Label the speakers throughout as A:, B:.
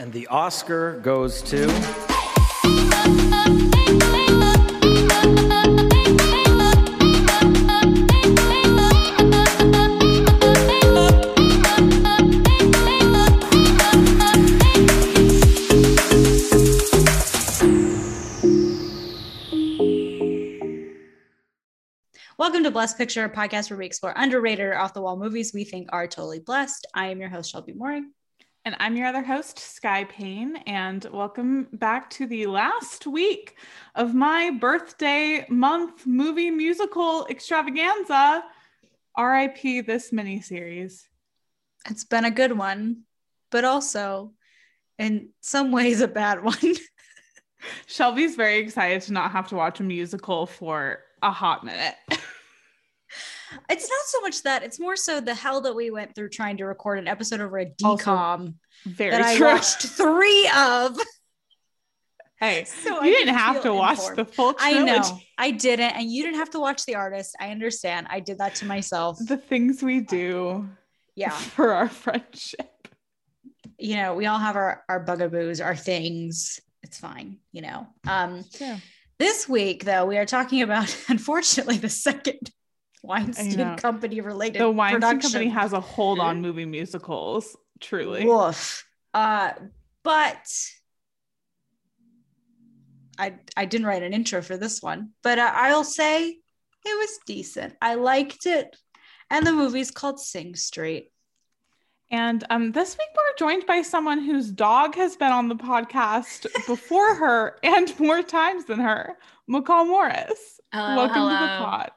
A: And the Oscar goes to.
B: Welcome to Blessed Picture, podcast where we explore underrated or off the wall movies we think are totally blessed. I am your host, Shelby Mooring.
C: And I'm your other host, Sky Payne, and welcome back to the last week of my birthday month movie musical extravaganza. RIP this miniseries.
B: It's been a good one, but also in some ways a bad one.
C: Shelby's very excited to not have to watch a musical for a hot minute.
B: it's not so much that it's more so the hell that we went through trying to record an episode over a decom
C: Very
B: that
C: true.
B: I watched three of.
C: hey,
B: So I
C: you didn't have to watch
B: informed.
C: the full
B: I know I didn't, and you didn't have to watch the artist. I understand. I did that to myself.
C: The things we do
B: Yeah,
C: for our friendship.
B: you know, we all have our our bugaboos, our things. It's fine, you know. Um,
C: Yeah.
B: This week, though, we are talking about, unfortunately, the second. Weinstein Company related.
C: The Weinstein
B: production.
C: Company has a hold on movie musicals, truly.
B: Woof. Uh, but I I didn't write an intro for this one, but uh, I'll say it was decent. I liked it, and the movie's called Sing Street.
C: And um, this week we're joined by someone whose dog has been on the podcast before her and more times than her, McCall Morris.
D: Hello,
C: Welcome to the
D: hello.
C: pod.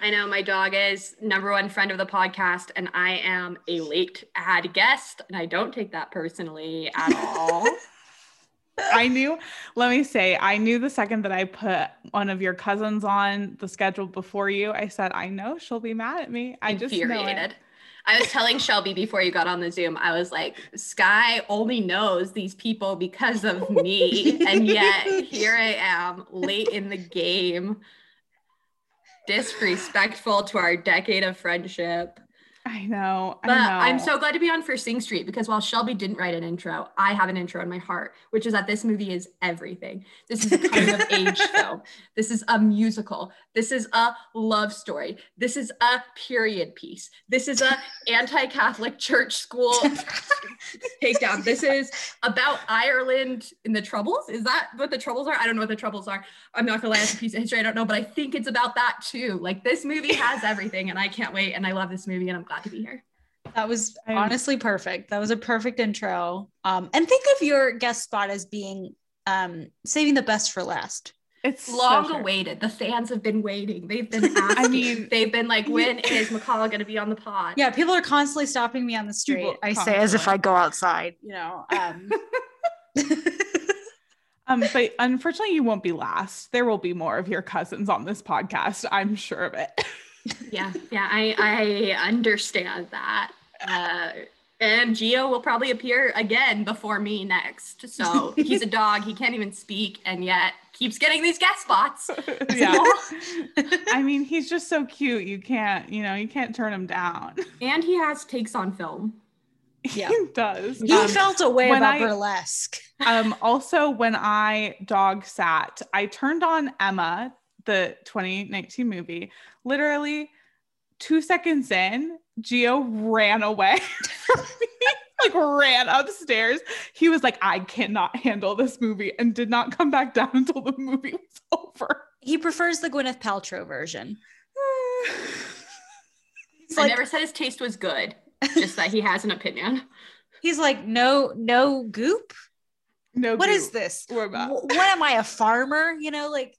D: I know my dog is number one friend of the podcast, and I am a late ad guest, and I don't take that personally at all.
C: I knew, let me say, I knew the second that I put one of your cousins on the schedule before you, I said, I know she'll be mad at me. I just
D: Infuriated. I was telling Shelby before you got on the Zoom, I was like, Sky only knows these people because of me. and yet here I am late in the game, disrespectful to our decade of friendship.
C: I know.
D: But
C: I know.
D: I'm so glad to be on for Sing Street because while Shelby didn't write an intro, I have an intro in my heart, which is that this movie is everything. This is a coming of age film. This is a musical. This is a love story. This is a period piece. This is a anti-Catholic church school takedown. This is about Ireland in the Troubles. Is that what the Troubles are? I don't know what the Troubles are. I'm not gonna lie, it's a piece of history. I don't know, but I think it's about that too. Like this movie has everything, and I can't wait. And I love this movie, and I'm glad to be here.
B: That was honestly perfect. That was a perfect intro. Um, and think of your guest spot as being um saving the best for last.
C: It's
D: long
C: true.
D: awaited. The fans have been waiting. They've been asking.
C: I mean-
D: they've been like, when is McCall going to be on the pod?
B: Yeah, people are constantly stopping me on the street.
C: People
B: I say as if. I go outside, you know. Um,
C: Um, but unfortunately, you won't be last. There will be more of your cousins on this podcast. I'm sure of it.
D: yeah, yeah. I I understand that. Uh, and Geo will probably appear again before me next. So he's a dog. He can't even speak, and yet keeps getting these guest spots.
C: yeah. I mean, he's just so cute. You can't, you know, you can't turn him down.
D: And he has takes on film.
B: Yeah.
C: he does.
B: he
C: Um,
B: felt a way
C: when
B: about
C: I-
B: burlesque.
C: um, also, when I dog sat, I turned on Emma, the 2019 movie. Literally, two seconds in, Geo ran away. from me, like ran upstairs. He was like, "I cannot handle this movie," and did not come back down until the movie was over.
B: He prefers the Gwyneth Paltrow version. He's
D: I
B: like,
D: never said his taste was good. Just that he has an opinion.
B: he's like, no, no goop.
C: no,
B: What is
C: goop.
B: this?
C: We're about-
B: Wh- What am I, a farmer? You know, like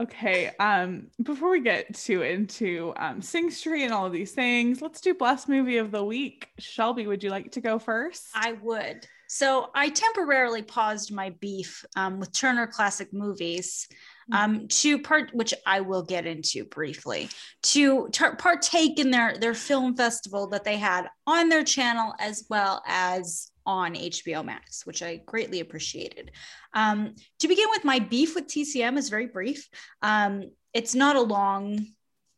C: Okay. Um, before we get too into um Sing Street and all of these things, let's do Blessed Movie of the Week. Shelby, would you like to go first?
B: I would. So I temporarily paused my beef um, with Turner Classic Movies um, to part, which I will get into briefly, to partake in their their film festival that they had on their channel as well as on HBO Max, which I greatly appreciated. Um, to begin with, my beef with TCM is very brief. Um, it's not a long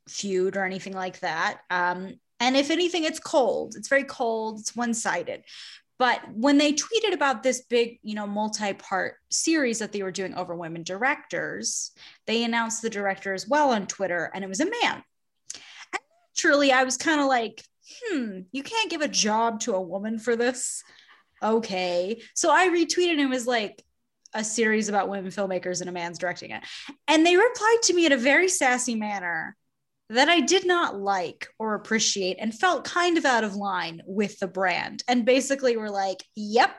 B: feud or anything like that. Um, and if anything, it's cold. It's very cold. It's one sided. But when they tweeted about this big, you know, multi-part series that they were doing over women directors, they announced the director as well on Twitter, and it was a man. And truly, I was kind of like, hmm, you can't give a job to a woman for this. Okay. So I retweeted and was like, a series about women filmmakers and a man's directing it. And they replied to me in a very sassy manner that I did not like or appreciate and felt kind of out of line with the brand. And basically were like, yep,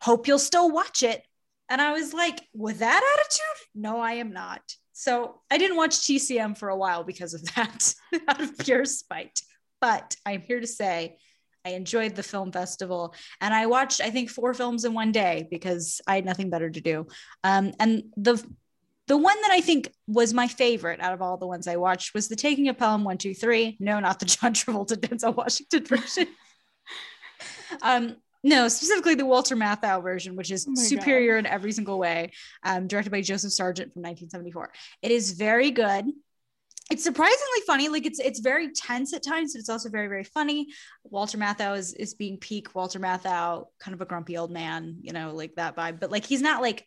B: hope you'll still watch it. And I was like, with that attitude? No, I am not. So I didn't watch TCM for a while because of that, out of pure spite. But I'm here to say I enjoyed the film festival and I watched, I think, four films in one day because I had nothing better to do. Um, and the the one that I think was my favorite out of all the ones I watched was the Taking of Pelham One Two Three. No, not the John Travolta Denzel Washington version. um, no, specifically the Walter Matthau version, which is
C: Oh
B: superior
C: God.
B: in every single way. Um, directed by Joseph Sargent from 1974. It is very good it's surprisingly funny. Like it's it's very tense at times, but it's also very very funny. Walter Matthau is is being peak Walter Matthau, kind of a grumpy old man, you know, like that vibe. But like he's not like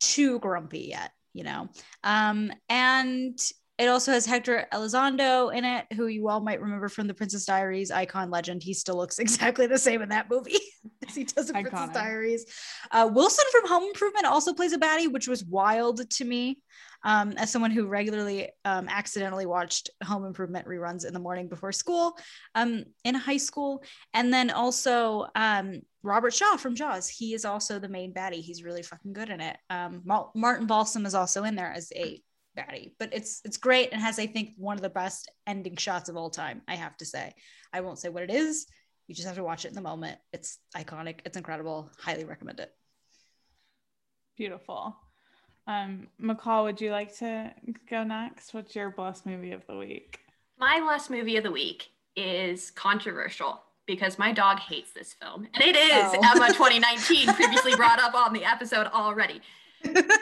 B: too grumpy yet, you know. Um, and it also has Hector Elizondo in it, who you all might remember from the Princess Diaries icon legend. He still looks exactly the same in that movie as he does in Princess Diaries. Uh, Wilson from Home Improvement also plays a baddie, which was wild to me um, as someone who regularly um, accidentally watched home improvement reruns in the morning before school um, in high school. And then also um, Robert Shaw from Jaws. He is also the main baddie. He's really fucking good in it. Um, Martin Balsam is also in there as a baddie, but it's it's great and has I think one of the best ending shots of all time. I have to say. I won't say what it is. You just have to watch it in the moment. It's iconic. It's incredible. Highly recommend it.
C: Beautiful. Um, McCall, would you like to go next? What's your blessed movie of the week?
D: My last movie of the week is controversial because my dog hates this film. And it is
B: Oh.
D: Emma 2019, previously brought up on the episode already.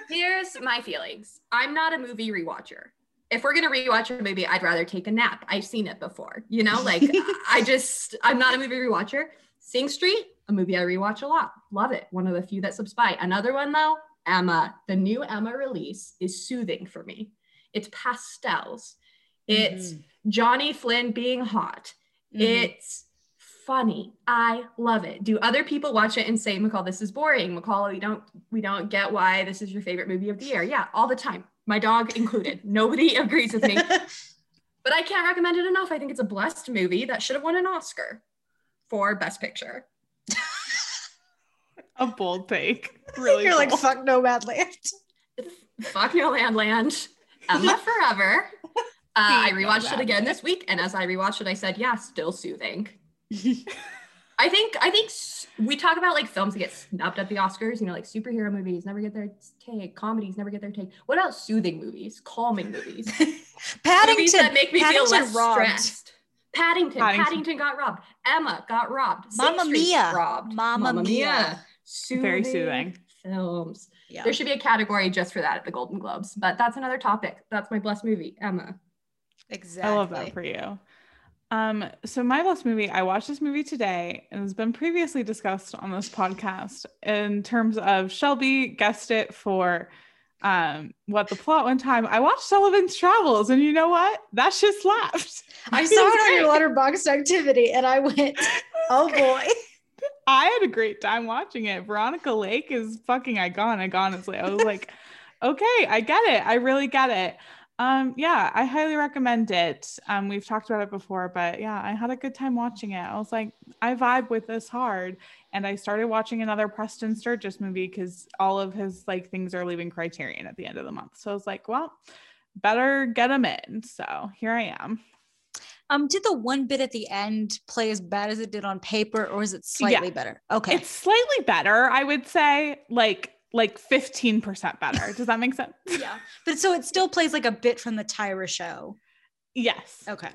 D: Here's my feelings I'm not a movie rewatcher. If we're going to rewatch a movie, I'd rather take a nap. I've seen it before. You know, like I just, I'm not a movie rewatcher. Sing Street, a movie I rewatch a lot. Love it. One of the few that slips by. Another one, though, Emma. The new Emma release is soothing for me. It's pastels. It's Johnny Flynn being hot.
B: Mhm.
D: It's funny. I love it. Do other people watch it and say, McCall, this is boring? McCall, we don't we don't get why this is your favorite movie of the year. Yeah, all the time. My dog included. Nobody agrees with me. But I can't recommend it enough. I think it's a blessed movie that should have won an Oscar for Best Picture.
C: A bold take. Really
B: You're like
C: cool.
B: fuck Nomadland.
D: Fuck La La Land. Emma Forever. Uh, I
C: Fuck
D: rewatched it again this week, and as I rewatched it, I said, "Yeah, still soothing." I think I think we talk about like films that get snubbed at the Oscars. You know, like superhero movies never get their take, comedies never get their take. What about soothing movies, calming movies,
B: Paddington
D: movies that make me feel
B: Paddington
D: less
B: robbed.
D: stressed? Paddington,
C: Paddington.
D: Paddington, got robbed. Emma got robbed. Sing
B: Mamma
D: Street
B: Mia.
D: robbed.
B: Mamma Mia.
C: Very soothing.
D: films.
B: Yeah.
D: There should be a category just for that at the Golden Globes, but that's another topic. That's my blessed movie, Emma.
B: Exactly.
C: I love that for you. Um, so my last movie, I watched this movie today and has been previously discussed on this podcast in terms of Shelby guessed it for um what the plot one time. I watched Sullivan's Travels, and you know what? That shit slapped.
B: I saw it on your
C: great.
B: Letterboxd activity and I went, oh boy.
C: I had a great time watching it. Veronica Lake is fucking iconic, honestly. I was like, okay, I get it. I really get it. Um, yeah, I highly recommend it. Um, we've talked about it before, but yeah, I had a good time watching it. I was like, I vibe with this hard. And I started watching another Preston Sturges movie because all of his like things are leaving Criterion at the end of the month. So I was like, well, better get them in. So here I am.
B: Um, did the one bit at the end play as bad as it did on paper, or is it slightly better? Okay.
C: It's slightly better, I would say, like like 15% better. Does that make sense?
B: yeah. But so it still plays like a bit from the Tyra show.
C: Yes.
B: Okay.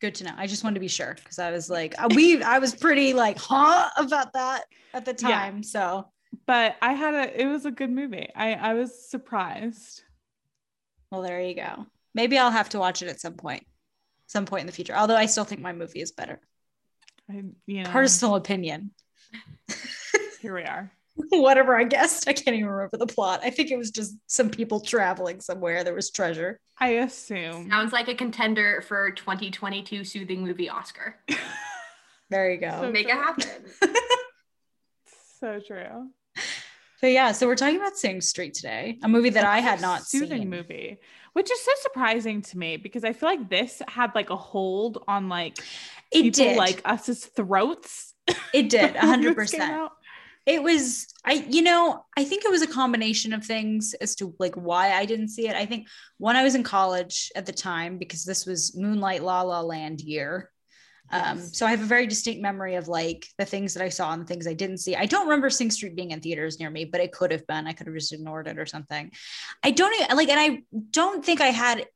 B: Good to know. I just wanted to be sure because I was like, uh, we, I was pretty like, huh, about that at the
C: Yeah.
B: time. So,
C: But I had a it was a good movie. I I was surprised.
B: well, there you go. Maybe I'll have to watch it at some point, some point in the future. Although I still think my movie is better.
C: I you know
B: Personal opinion.
C: Here we are.
B: Whatever I guessed. I can't even remember the plot. I think it was just some people traveling somewhere. There was treasure.
C: I assume.
D: Sounds like a contender for 2022 soothing movie Oscar.
B: There you go.
C: So
D: Make it happen.
C: So true.
B: So yeah, so we're talking about Sing Street today, a movie that I had not
C: soothing
B: seen.
C: movie, which is so surprising to me because I feel like this had like a hold on like
B: It
C: people
B: did.
C: like us's throats.
B: it did, hundred percent. It was I you know, I think it was a combination of things as to like why I didn't see it. I think when I was in college at the time because this was Moonlight La La Land year. Um, so I have a very distinct memory of like the things that I saw and the things I didn't see. I don't remember Sing Street being in theaters near me, but it could have been. I could have just ignored it or something. I don't even like, and I don't think I had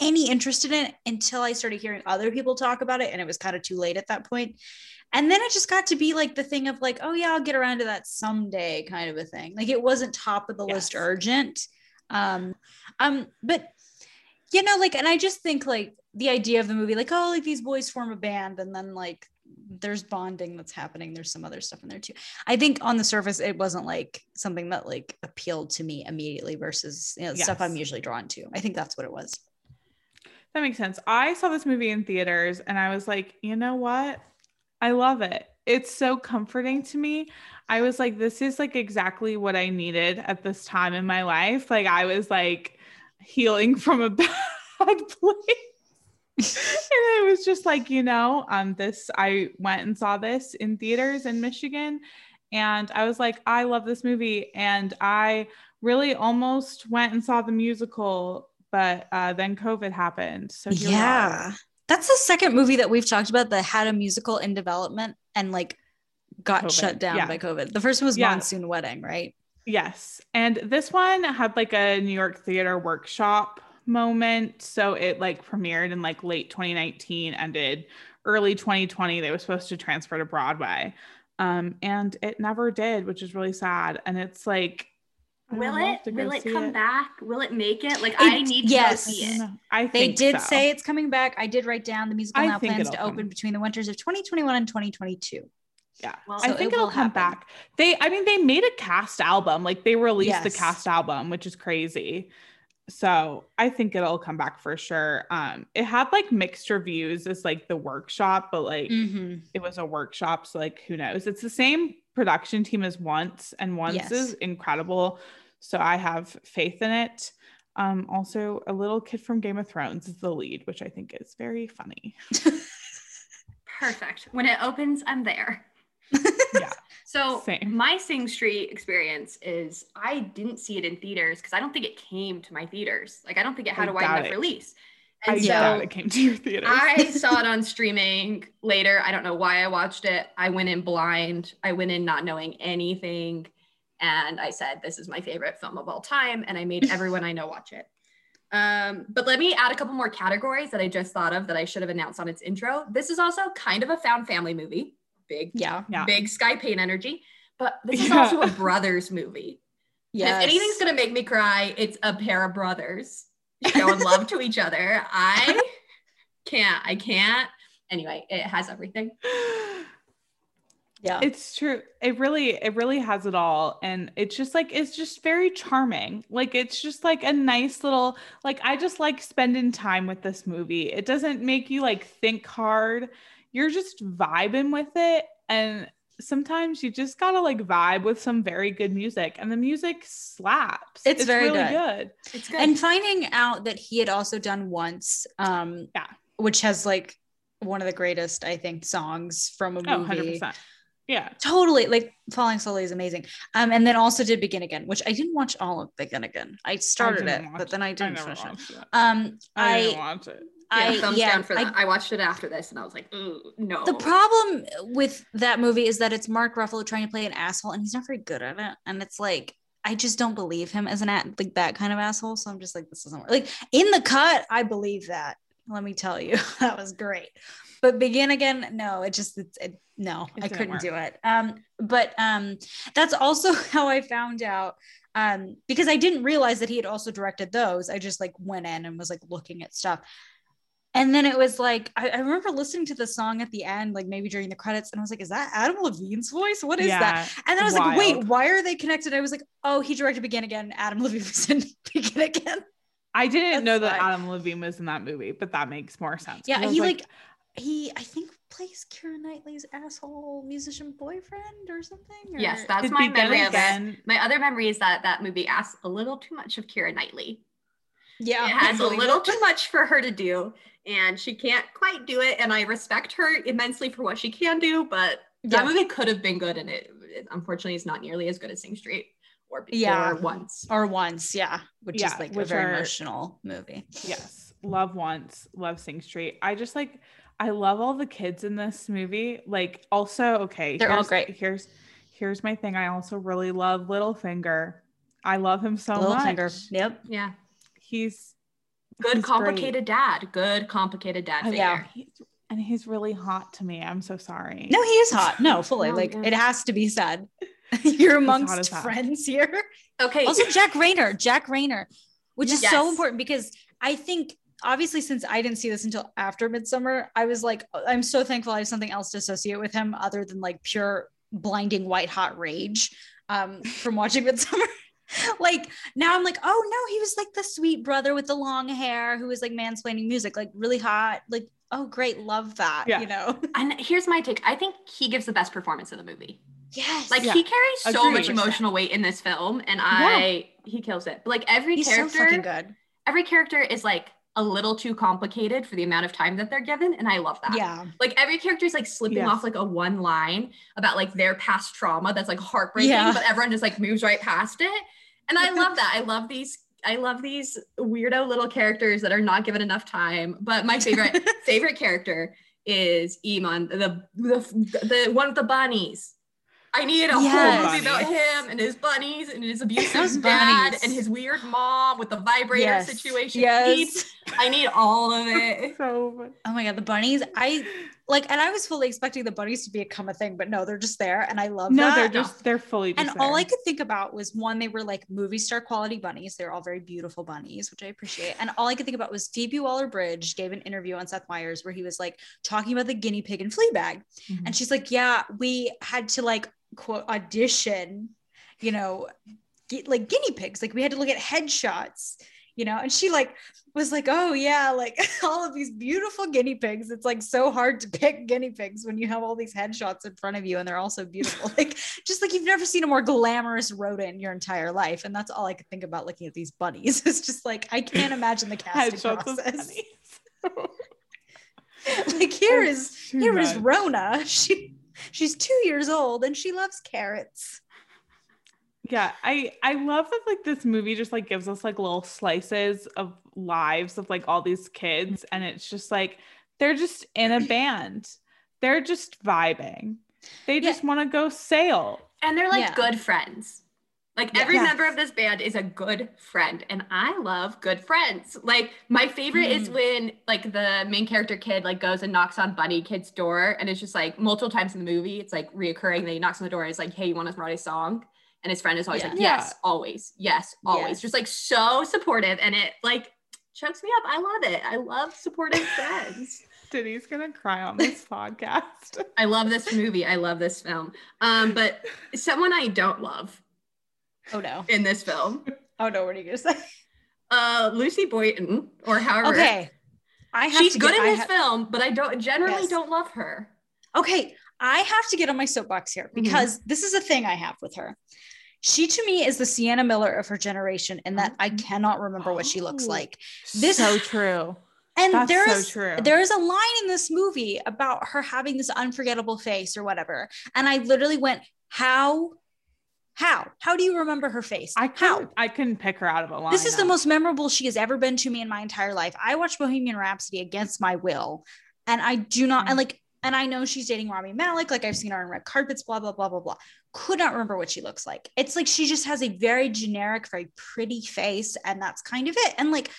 B: any interest in it until I started hearing other people talk about it, and it was kind of too late at that point. And then it just got to be like the thing of like, oh yeah, I'll get around to that someday kind of a thing. Like it wasn't top of the list urgent. Um, um, but you know, like, and I just think like the idea of the movie, like, oh, like these boys form a band, and then like there's bonding that's happening. There's some other stuff in there too. I think on the surface, it wasn't like something that like appealed to me immediately versus you know stuff I'm usually drawn to. I think that's what it was.
C: That makes sense. I saw this movie in theaters and I was like, you know what? I love it. It's so comforting to me. I was like, this is like exactly what I needed at this time in my life. Like, I was like healing from a bad place. and I was just like, you know, um, this I went and saw this in theaters in Michigan. And I was like, I love this movie. And I really almost went and saw the musical, but uh, then COVID happened. So
B: yeah, that's the second movie that we've talked about that had a musical in development and like got
C: COVID,
B: shut down
C: yeah.
B: by COVID. The first one was
C: Yeah.
B: Monsoon Wedding, right?
C: Yes. And this one had like a New York theater workshop moment. So it like premiered in like late 2019, ended early 2020. They were supposed to transfer to Broadway. Um, and it never did, which is really sad. And it's like,
D: Will it? Will it come
C: it.
D: back? Will it make it? Like I need to
B: yes.
D: go see
C: I
D: it.
C: know. I
B: They did
C: so.
B: say it's coming back. I did write down the musical
C: I
B: now plans to open
C: come.
B: between the winters of 2021 and 2022.
C: Yeah.
D: Well,
C: I
B: So
C: think
B: it
C: will
B: will
C: come
B: happen.
C: back. They, I mean, they made a cast album. Like they released the cast album, which is crazy. So I think it'll come back for sure. Um, it had like mixed reviews as like the workshop, but like
B: Mhm.
C: it was a workshop, so like who knows? It's the same production team as Once, and Once
B: Yes.
C: is incredible. So I have faith in it. Um, also, a little kid from Game of Thrones is the lead, which I think is very funny.
D: Perfect. When it opens, I'm there.
C: Yeah.
D: So
C: Same.
D: my Sing Street experience is I didn't see it in theaters because I don't think it came to my theaters. Like I don't think it had
C: I
D: a wide enough
C: it.
D: release.
C: I
D: And
C: doubt
D: so
C: it came to your theaters.
D: I saw it on streaming later. I don't know why I watched it. I went in blind. I went in not knowing anything. And I said, this is my favorite film of all time. And I made everyone I know watch it. Um, but let me add a couple more categories that I just thought of that I should have announced on its intro. This is also kind of a found family movie. Big,
B: Yeah.
C: Yeah.
D: big Sky Payne energy. But this is
C: Yeah.
D: also a brothers movie. And
B: Yes.
D: If anything's gonna make me cry, it's a pair of brothers showing love to each other. I can't. I can't. Anyway, it has everything.
B: Yeah.
C: it's true it really it really has it all and it's just like it's just very charming like it's just like a nice little like i just like spending time with this movie it doesn't make you like think hard you're just vibing with it and sometimes you just gotta like vibe with some very good music and the music slaps
B: It's very
C: really
B: good.
C: good
D: It's good.
B: and finding out that he had also done once, um,
C: Yeah.
B: which has like one of the greatest, I think, songs from a
C: oh
B: movie.
C: 100% yeah
B: Totally, like Falling Slowly is amazing. Um, and then also did Begin Again, which I didn't watch all of Begin Again. I started
C: didn't
B: it, but then I didn't
C: never
B: finish it.
C: it.
B: Um,
C: I,
B: I,
C: didn't watch it
D: yeah,
B: I,
D: thumbs
B: yeah,
D: down for that. I, watched it after this and I was like, ooh, no.
B: The problem with that movie is that it's Mark Ruffalo trying to play an asshole, and he's not very good at it. And it's like I just don't believe him as an at like that kind of asshole. So I'm just like, this doesn't work. Like in the cut, I believe that. Let me tell you, that was great. But begin again, no, it just it's it, no,
C: It
B: I couldn't
C: work.
B: do it. Um, but um, that's also how I found out. Um, because I didn't realize that he had also directed those. I just like went in and was like looking at stuff And then it was like, I, I remember listening to the song at the end, like maybe during the credits, and I was like, is that Adam Levine's voice? What is that? And then I was like, wait, why are they connected? I was like, oh, he directed Begin Again. Adam Levine was in Begin Again.
C: I didn't
B: That's
C: know that
B: fine.
C: Adam Levine was in that movie, but that makes more sense.
B: Yeah,
C: I
B: he like, he I think plays Keira Knightley's asshole musician boyfriend or something. or-
D: Yes, that's my
C: Begin
D: memory of it. My other memory is that that movie asks a little too much of Keira Knightley.
B: Yeah.
D: it has a
B: I believe
D: little too much for her to do, and she can't quite do it. And I respect her immensely for what she can do, but
B: Yeah.
D: that movie could have been good, and it, it unfortunately is not nearly as good as Sing Street or
B: Yeah.
D: or Once.
B: or once, yeah, which
C: Yeah,
B: is like a very
C: are-
B: emotional movie.
C: Yes, love once, love Sing Street. I just like I love all the kids in this movie. Like also, okay,
B: They're all
C: here's-
B: great.
C: Here's here's my thing. I also really love Littlefinger. I love him so much.
B: Littlefinger. Yep.
D: Yeah,
C: He's
D: good
C: he's
D: complicated dad. Good complicated dad.
C: great.
D: Figure.
B: Yeah.
C: He's- and he's really hot to me. I'm so sorry.
B: No, he is hot. No, fully.
D: No,
B: like
D: yeah.
B: it has to be said. You're amongst
C: as hell.
B: friends here.
D: Okay.
B: Also, Jack Reynor. Jack Reynor, which is so important because I think obviously since I didn't see this until after Midsommar, I was like, I'm so thankful I have something else to associate with him other than like pure blinding white hot rage um, from watching Midsommar. like now I'm like, oh no, he was like the sweet brother with the long hair who was like mansplaining music, like really hot. Like, oh great, love that.
C: Yeah.
B: You know?
D: and here's my take. I think he gives the best performance in the movie.
B: Yes.
D: Like
C: Yeah.
D: he carries so
C: Agreed.
D: much emotional weight in this film, and I he kills it. But like every
B: he's so
D: character,
B: fucking good.
D: every character is like a little too complicated for the amount of time that they're given, and I love that.
B: Yeah.
D: Like every character is like slipping
C: Yes.
D: off like a one line about like their past trauma that's like heartbreaking,
B: Yeah.
D: but everyone just like moves right past it. And I love that. I love these. I love these weirdo little characters that are not given enough time. But my favorite favorite character is Eamon, the the the one with the bunnies. I need a
B: Yes.
D: whole movie about him and his bunnies and his abusive
B: Those
D: dad
B: bunnies.
D: and his weird mom with the vibrator
B: Yes.
D: situation.
B: Yes.
D: I need all of it.
C: So funny.
B: Oh my god, the bunnies. I like, and I was fully expecting the bunnies to become a thing, but no, they're just there, and I love them.
C: no,
B: that.
C: they're just they're fully just
B: and all I could think about was one, they were like movie star quality bunnies. They're all very beautiful bunnies, which I appreciate. And all I could think about was Phoebe Waller Bridge gave an interview on Seth Meyers where he was like talking about the guinea pig and Fleabag.
C: Mhm.
B: And she's like, Yeah, we had to like quote audition, you know, get, like guinea pigs. Like we had to look at headshots, you know, and she like was like, Oh yeah, like all of these beautiful guinea pigs. It's like so hard to pick guinea pigs when you have all these headshots in front of you and they're all so beautiful. like just like you've never seen a more glamorous rodent in your entire life. And that's all I could think about looking at these bunnies. It's just like I can't imagine the casting process. like here
C: It's
B: is here is. Rona. She she's two years old and she loves carrots.
C: yeah i i love that like this movie just like gives us like little slices of lives of like all these kids mm-hmm. and it's just like they're just in a band they're just vibing they
B: Yeah.
C: just want to go sail
D: And they're like
B: Yeah.
D: good friends. Like every
B: Yeah.
D: member of this band is a good friend, and I love good friends. Like my favorite is
B: Mm.
D: when like the main character kid like goes and knocks on Bunny Kid's door, and it's just like multiple times in the movie, it's like reoccurring that he knocks on the door and it's like, "Hey, you want to write a song?" And his friend is always
B: Yeah.
D: like,
C: Yeah.
D: "Yes, always, yes, always."
B: Yes.
D: Just like so supportive, and it like chokes me up. I love it. I love supportive friends.
C: Denny's gonna cry on this podcast
D: I love this movie. I love this film. Um, but someone I don't love
B: Oh no.
D: in this film
B: Oh no, what are you gonna say?
D: uh Lucy Boynton or however
B: Okay. I have
D: she's
B: to
D: good
B: get,
D: in this
B: ha-
D: film but I don't generally
B: Yes.
D: don't love her
B: okay, I have to get on my soapbox here
D: Mhm.
B: because this is a thing I have with her. She to me is the Sienna Miller of her generation in that I
D: Mhm.
B: cannot remember what she looks
C: Oh.
B: like. This-
C: so true
B: And
C: That's
B: there
C: so
B: is
C: true.
B: there is a line in this movie about her having this unforgettable face or whatever. And I literally went, How? How? How do you remember her face?
C: i
B: How?
C: couldn't i couldn't pick her out of a line
B: This is the most memorable she has ever been to me in my entire life. I watched Bohemian Rhapsody against my will, and I do not, and like, and I know she's dating Rami Malek. Like I've seen her on red carpets, blah blah blah blah blah. Could not remember what she looks like. It's like she just has a very generic, very pretty face, and that's kind of it. And like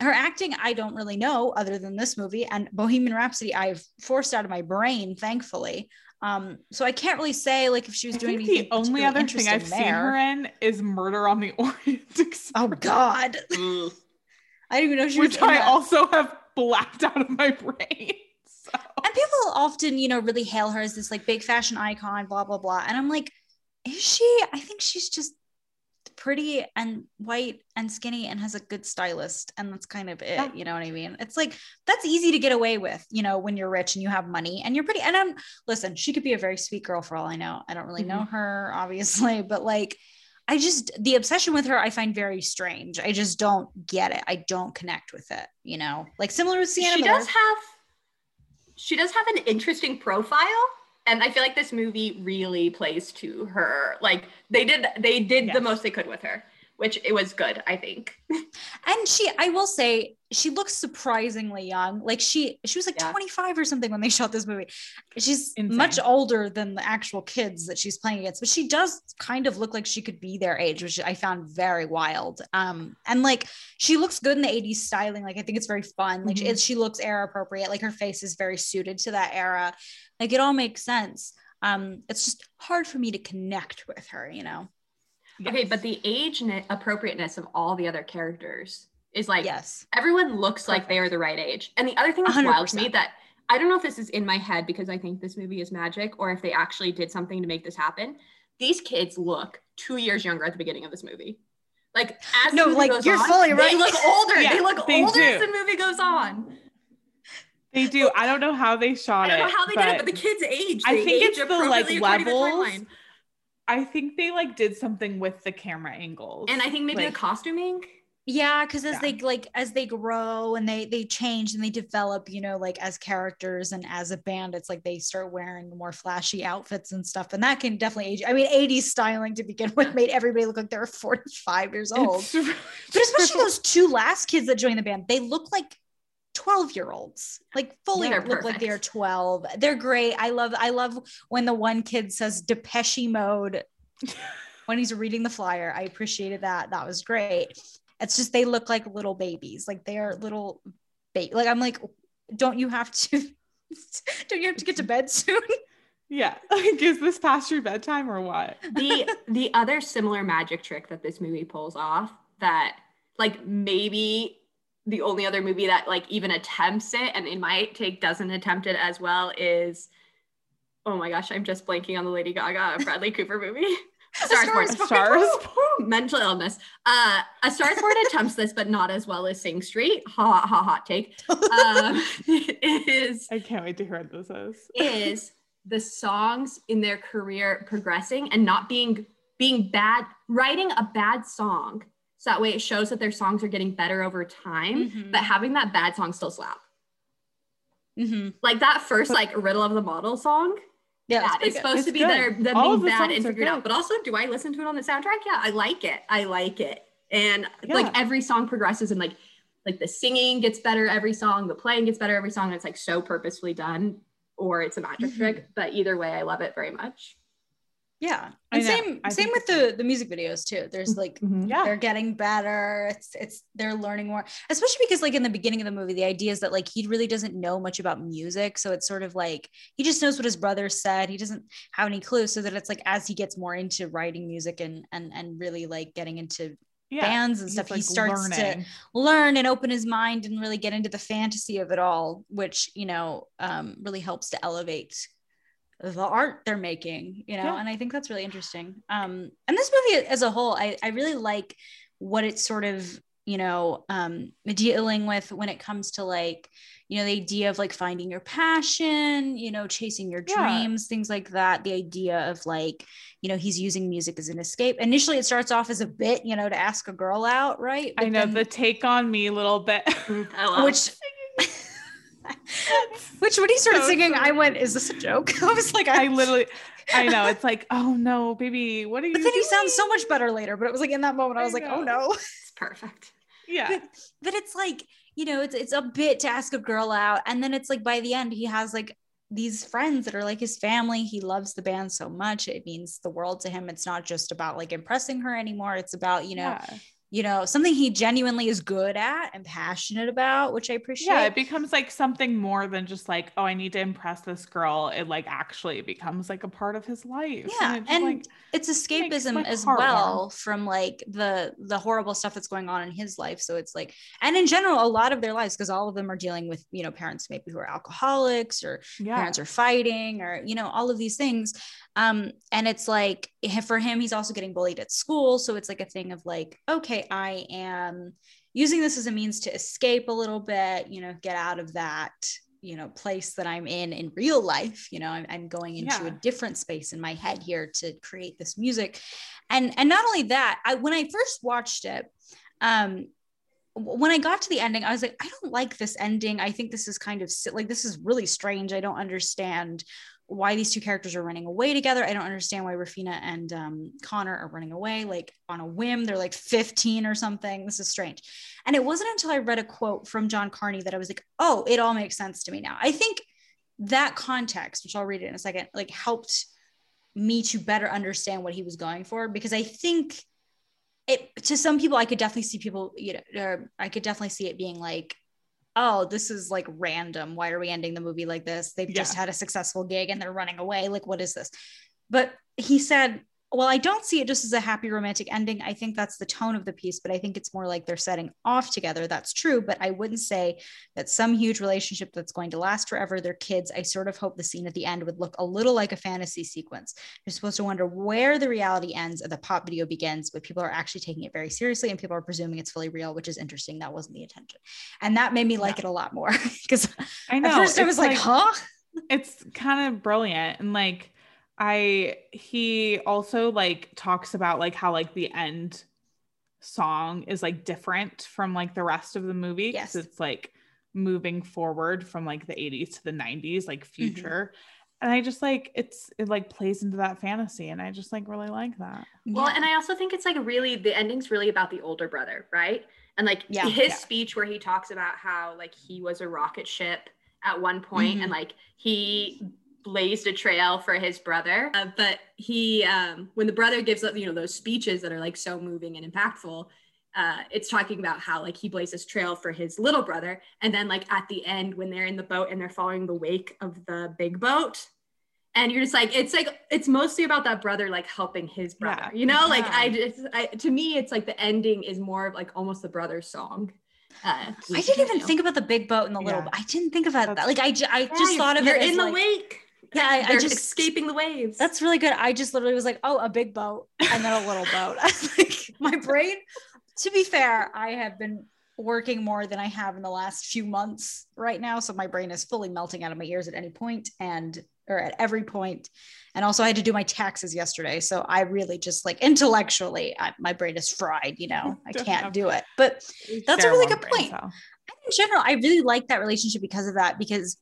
B: her acting, I don't really know other than this movie and Bohemian Rhapsody. I've forced out of my brain, thankfully. Um, so I can't really say like if she was
C: I
B: doing anything.
C: the only
B: particularly
C: other thing I've
B: interesting
C: seen her in is Murder on the Orient Express,
B: Oh God, I didn't even know she
C: which
B: was in
C: I
B: that.
C: also have blacked out of my brain. So.
B: And people often, you know, really hail her as this like big fashion icon, blah, blah, blah. And I'm like, is she? I think she's just pretty and white and skinny and has a good stylist. And that's kind of it.
D: Yeah.
B: You know what I mean? It's like, that's easy to get away with, you know, when you're rich and you have money and you're pretty. And I'm, listen, she could be a very sweet girl for all I know. I don't really know mm-hmm. her, obviously, but like, I just, the obsession with her, I find very strange. I just don't get it. I don't connect with it, you know, like similar with Sienna
D: she
B: Miller.
D: does have she does have an interesting profile and i feel like this movie really plays to her. Like they did they did
C: Yes.
D: the most they could with her which it was good i think.
B: And she i will say she looks surprisingly young. Like she she was like
D: Yeah.
B: 25 or something when they shot this movie. She's
C: Insane.
B: much older than the actual kids that she's playing against but she does kind of look like she could be their age which i found very wild. Um and like she looks good in the 80s styling. Like i think it's very fun. Like
C: Mhm.
B: it, she looks era appropriate. Like her face is very suited to that era like it all makes sense. Um it's just hard for me to connect with her you know?
D: Okay but the age ne- appropriateness of all the other characters is like
B: yes.
D: everyone looks like they are the right age. And the other thing that's wild to me that i don't know if this is in my head because i think this movie is magic or if they actually did something to make this happen. These kids look two years younger at the beginning of this movie. Like as the
B: No, like, you're
D: on,
B: fully right.
D: they look older.
C: Yeah,
D: they look older
C: do.
D: as the movie goes on
C: They do. I don't know how they shot it.
D: I don't
C: it.
D: know how they did it, but the kids age.
C: I think
D: age
C: it's the, like,
D: appropriately according to the
C: levels. I think they like did something with the camera angles.
D: And I think maybe
C: Like,
D: the costuming.
B: yeah because as
C: Yeah.
B: they like as they grow and they they change and they develop you know like as characters and as a band it's like they start wearing more flashy outfits and stuff and that can definitely age i mean 80s styling to begin with made everybody look like they were 45 years old but especially those two last kids that joined the band they look like 12 year olds like fully
D: They're
B: look like they're 12 they're great. I love i love when the one kid says depeche mode when he's reading the flyer. I appreciated that. That was great. It's just they look like little babies. Like they're little baby like i'm like don't you have to don't you have to get to bed soon?
C: Yeah. Like, is this past your bedtime or what?
D: The the other similar magic trick that this movie pulls off that like maybe the only other movie that like even attempts it and in my take doesn't attempt it as well is oh my gosh, I'm just blanking on the Lady Gaga Bradley Cooper movie. A Star is Born.
C: Stars.
D: Woo, mental illness. Uh, A Star is Born attempts this, but not as well as Sing Street. Ha ha hot take. Um, is
C: I can't wait to hear what this is.
D: is the songs in their career progressing and not being being bad, writing a bad song. So that way it shows that their songs are getting better over time,
B: Mhm.
D: but having that bad song still slap.
B: mm-hmm.
D: Like that first like riddle of the model song.
B: yeah
D: that
B: it's
D: supposed
C: It's
D: to be
C: good.
D: their them
C: All
D: being bad and figured out. But also, do I listen to it on the soundtrack? Yeah, I like it. I like it. And like every song progresses and like like the singing gets better every song, the playing gets better every song. And it's like so purposefully done, or it's a magic
B: Mhm.
D: trick. But either way, I love it very much.
B: Yeah. And same
C: I
B: same with the the music videos too. There's like
C: Yeah.
B: they're getting better. It's it's they're learning more. Especially because like in the beginning of the movie the idea is that like he really doesn't know much about music. So it's sort of like he just knows what his brother said. He doesn't have any clue. So that it's like as he gets more into writing music and and and really like getting into
C: Yeah.
B: bands and
C: He's,
B: stuff he
C: like,
B: starts to learn and open his mind and really get into the fantasy of it all which you know um really helps to elevate the art they're making you know
C: Yeah.
B: and i think that's really interesting um and this movie as a whole i i really like what it's sort of you know um dealing with when it comes to like you know the idea of like finding your passion you know chasing your
C: Yeah.
B: dreams things like that the idea of like you know he's using music as an escape initially it starts off as a bit you know to ask a girl out right
C: I know
B: then-
C: the take on me a little bit.
D: I love
B: which which when he started
C: So
B: singing i went is this a joke i was like
C: I literally, I know. It's like, oh no, baby, what are you
B: but then he sounds so much better later but it was like in that moment i
C: I
B: was like oh no
D: it's perfect.
C: Yeah.
B: but, but it's like you know it's it's a bit to ask a girl out and then it's like by the end he has like these friends that are like his family he loves the band so much it means the world to him it's not just about like impressing her anymore it's about you know
C: Yeah.
B: You know, something he genuinely is good at and passionate about, which I appreciate.
C: Yeah, it becomes like something more than just like, oh, I need to impress this girl. It like actually becomes like a part of his life.
B: yeah
C: it
B: and
C: like,
B: it's escapism as well
C: warm.
B: from like the the horrible stuff that's going on in his life so it's like and in general a lot of their lives because all of them are dealing with you know parents maybe who are alcoholics or
C: yeah.
B: parents are fighting or you know all of these things um and it's like for him he's also getting bullied at school so it's like a thing of like okay i am using this as a means to escape a little bit you know get out of that you know place that i'm in in real life you know i'm, I'm going into
C: Yeah.
B: a different space in my head here to create this music and and not only that i when i first watched it um when I got to the ending, I was like, I don't like this ending. I think this is kind of like this is really strange. I don't understand why these two characters are running away together. I don't understand why Raphina and um, Connor are running away like on a whim. They're like 15 or something. This is strange. And it wasn't until I read a quote from John Carney that I was like, oh, it all makes sense to me now. I think that context, which I'll read it in a second, like helped me to better understand what he was going for because I think it to some people I could definitely see people, you know, or I could definitely see it being like, oh, this is like random. Why are we ending the movie like this? They've just had a successful gig and they're running away. Like, what is this? But he said, well, I don't see it just as a happy romantic ending. I think that's the tone of the piece, but I think it's more like they're setting off together. That's true. But I wouldn't say that some huge relationship that's going to last forever. They're kids. I sort of hope the scene at the end would look a little like a fantasy sequence. You're supposed to wonder where the reality ends and the pop video begins, but people are actually taking it very seriously and people are presuming it's fully real, which is interesting. That wasn't the intention. And that made me like it a lot more because
C: I know.
B: at first I was like, huh?
C: it's kind of brilliant and like i he also like talks about like how like the end song is like different from like the rest of the movie 'cause
B: Yes.
C: it's like moving forward from like the 80s to the 90s like
B: Mm-hmm.
C: future and i just like it's it like plays into that fantasy and i just like really like that
D: Well,
B: Yeah.
D: and I also think it's like really the ending's really about the older brother, right? And like
B: Yeah.
D: his
C: Yeah.
D: speech where he talks about how like he was a rocket ship at one point and like he blazed a trail for his brother. Uh, but he um when the brother gives up, you know, those speeches that are like so moving and impactful, uh, it's talking about how like he blazed this trail for his little brother. And then like at the end when they're in the boat and they're following the wake of the big boat, and you're just like it's like it's mostly about that brother like helping his brother
C: Yeah.
D: you know like i just I, to me it's like the ending is more of like almost the brother's song uh,
B: I didn't even
D: know.
B: think about the big boat and the little
C: Yeah.
B: boat. I didn't think about that. Like I, ju- I just
D: you're-
B: thought of
D: you're
B: it as
D: in the
B: like-
D: wake
B: Yeah, I, I just
D: escaping the waves
B: That's really good. I just literally was like, oh, a big boat and then a little boat. I was like, my brain, to be fair, I have been working more than I have in the last few months right now. So my brain is fully melting out of my ears at any point and or at every point. And also I had to do my taxes yesterday. So I really just like intellectually, I, my brain is fried, you know, I can't do it. But That's a really good
C: brain
B: point. In general, I really like that relationship because of that. Because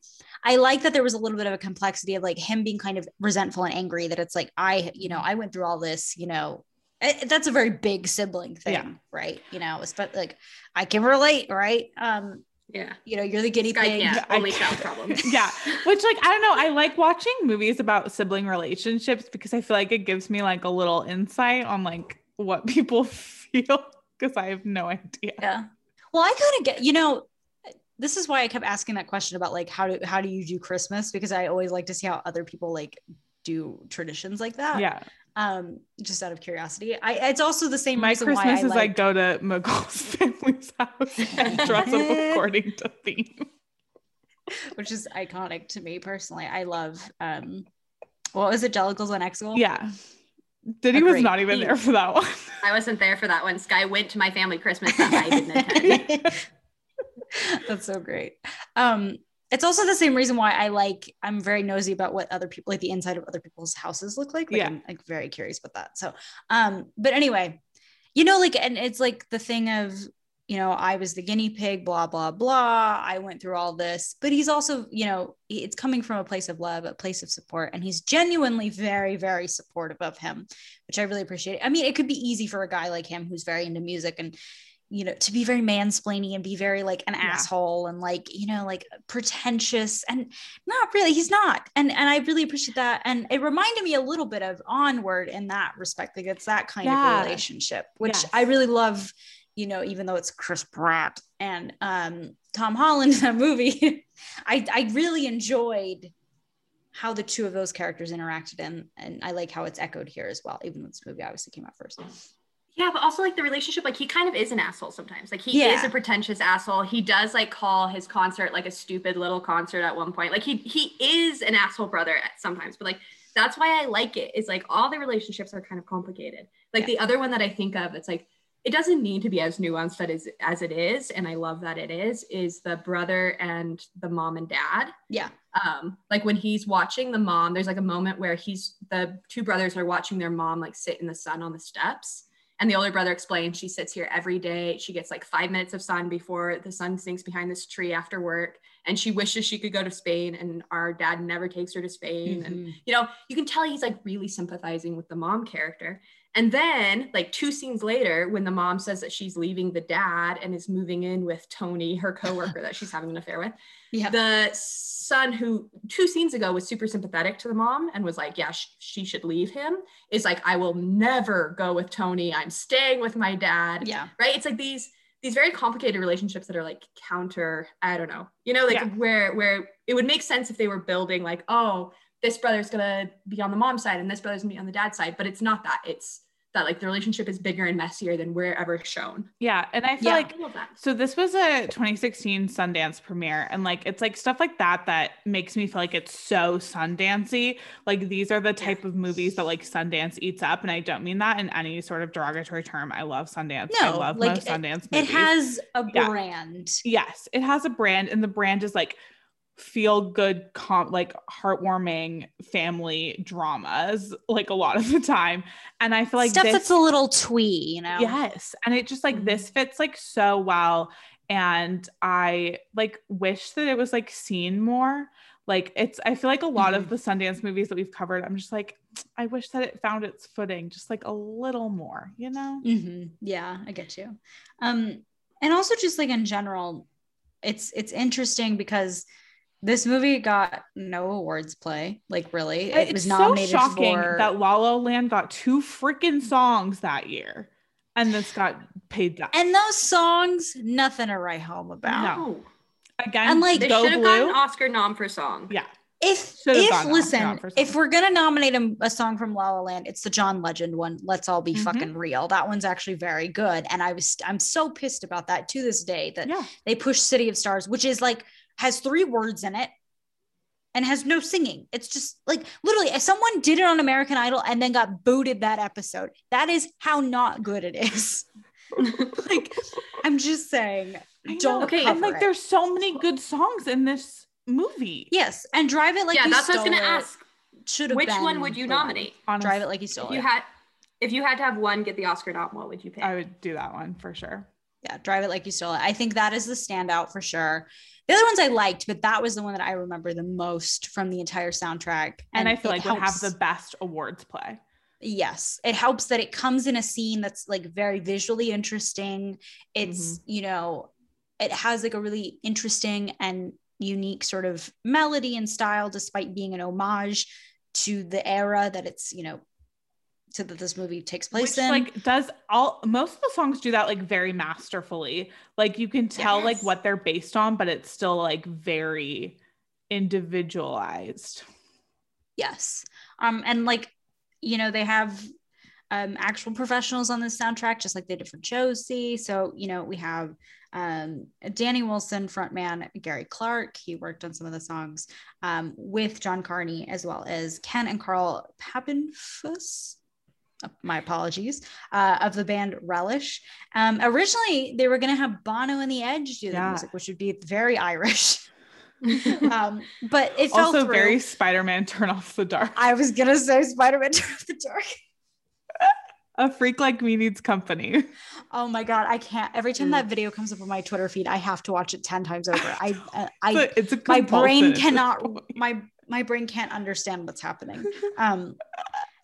B: I like that there was a little bit of a complexity of like him being kind of resentful and angry that it's like I, you know, I went through all this, you know. eh, That's a very big sibling thing,
C: Yeah.
B: right? You know, but like I can relate, right? Um,
D: yeah
B: you know, you're the guinea pig.
D: can't only child problems
C: yeah which like i don't know i like watching movies about sibling relationships because i feel like it gives me like a little insight on like what people feel because i have no idea
B: Yeah. Well, I kind of get, you know, this is why I kept asking that question about like how do how do you do Christmas? Because I always like to see how other people like do traditions like that.
C: yeah.
B: Um just out of curiosity. I it's also the same
C: my christmas
B: why I
C: is
B: like,
C: like go to McCall's family's house and dress up according to theme.
B: Which is iconic to me personally. I love um what was it? Jellicles on Exegol?
C: yeah diddy was not even there for that one.
D: I wasn't there for that one sky. Went to my family christmas that i didn't attend.
B: That's so great. Um it's also the same reason why i like i'm very nosy about what other people like the inside of other people's houses look like, like
C: Yeah.
B: i'm like very curious about that. So um but anyway you know like and it's like the thing of you know i was the guinea pig blah blah blah i went through all this but he's also you know it's coming from a place of love a place of support and he's genuinely very very supportive of him which i really appreciate i mean it could be easy for a guy like him who's very into music and you know to be very mansplaining and be very like an
C: Yeah.
B: asshole and like you know like pretentious and not really he's not and and i really appreciate that and it reminded me a little bit of onward in that respect like it's that kind
C: Yeah.
B: of relationship which
C: Yes.
B: i really love you know, even though it's Chris Pratt and um, Tom Holland in that movie, I, I really enjoyed how the two of those characters interacted and and I like how it's echoed here as well, even though this movie obviously came out first.
D: Yeah, but also like the relationship, like he kind of is an asshole sometimes. Like he
B: Yeah.
D: is a pretentious asshole. He does like call his concert like a stupid little concert at one point. Like he he is an asshole brother at sometimes, but like that's why I like it. Is like all the relationships are kind of complicated. Like
B: Yeah.
D: the other one that I think of, it's like it doesn't need to be as nuanced that is as it is, and I love that it is. Is the brother and the mom and dad
B: Yeah.
D: um like when he's watching the mom there's like a moment where he's the two brothers are watching their mom like sit in the sun on the steps and the older brother explains she sits here every day she gets like five minutes of sun before the sun sinks behind this tree after work and she wishes she could go to spain and our dad never takes her to spain and
B: Mhm.
D: you know you can tell he's like really sympathizing with the mom character and then like two scenes later when the mom says that she's leaving the dad and is moving in with tony her coworker that she's having an affair with
B: Yeah.
D: the son who two scenes ago was super sympathetic to the mom and was like yeah sh- she should leave him is like i will never go with tony i'm staying with my dad
B: yeah.
D: right it's like these these very complicated relationships that are like counter i don't know you know like
C: Yeah.
D: where where it would make sense if they were building like oh this brother's gonna be on the mom's side and this brother's gonna be on the dad's side but it's not that it's that like the relationship is bigger and messier than we're ever shown
C: Yeah. And I feel
B: Yeah.
C: like
D: I.
C: So this was a 2016 Sundance premiere, and like it's like stuff like that that makes me feel like it's so Sundancey. Like these are the type of movies that like Sundance eats up, and I don't mean that in any sort of derogatory term. I love Sundance. I
B: No,
C: love
B: like,
C: most Sundance
B: It has a
C: Yeah.
B: brand.
C: yes, it has a brand, and the brand is like feel good, com- like heartwarming family dramas, like a lot of the time. And I feel like
B: Stuff
C: this,
B: that's a little twee, you know?
C: Yes. And it just like this fits like so well. And I like wish that it was like seen more. Like it's, I feel like a lot of the Sundance movies that we've covered, I'm just like, I wish that it found its footing just like a little more, you know?
B: hmm Yeah, I get you. Um, and also just like in general, it's it's interesting because this movie got no awards play. Like really, it was
C: it's
B: nominated
C: so shocking
B: for.
C: that La La Land got two freaking songs that year. And this got paid that.
B: and those songs, nothing to write home about.
C: No. Again,
B: and, like,
D: They should have gotten an Oscar nom for song.
C: yeah.
B: If
C: Should've
B: if listen, if we're gonna nominate a, a song from La La Land, it's the John Legend one. Let's all be
C: Mhm.
B: fucking real. That one's actually very good, and I was I'm so pissed about that to this day that
C: Yeah.
B: they push City of Stars, which is like has three words in it and has no singing. It's just like literally, if someone did it on American Idol and then got booted that episode, that is how not good it is. like, I'm just saying,
C: I
B: don't
C: know.
D: Okay,
C: And like
B: it.
C: there's so many good songs in this movie.
B: yes, and drive it like
D: yeah,
B: you
D: that's what I was gonna
B: it
D: ask.
B: Should have
D: Which
B: been
D: one would you nominate?
C: Honest-
B: Drive it like you stole
D: If
B: it.
D: you had, if you had to have one get the Oscar nom, what would you pick?
C: I would do that one for sure.
B: Yeah, drive it like you stole it. I think that is the standout for sure. The other ones I liked, but that was the one that I remember the most from the entire soundtrack.
C: And, I feel like would have the best awards play.
B: yes it helps that it comes in a scene that's like very visually interesting it's
C: Mm-hmm.
B: you know it has like a really interesting and unique sort of melody and style despite being an homage to the era that it's you know so that this movie takes place
C: Which
B: in.
C: like does all most of the songs do that like very masterfully. Like you can tell like what they're based on, but it's still like very individualized.
B: yes. Um and like you know they have um actual professionals on this soundtrack just like they did for josie. So you know we have um danny wilson frontman gary clark. He worked on some of the songs um with john carney as well as ken and carl Papenfus my apologies uh, of the band relish um originally they were going to have bono and the edge do the
C: Yeah.
B: music which would be very irish um but it fell
C: also
B: through.
C: very Spider-Man turn off the dark.
B: I was gonna say Spider-Man Turn Off the Dark.
C: A freak like me needs company.
B: Oh my god, I can't. Every time that video comes up on my Twitter feed, I have to watch it ten times over. I, uh, I,
C: it's a
B: my brain cannot. My my brain can't understand what's happening. Um,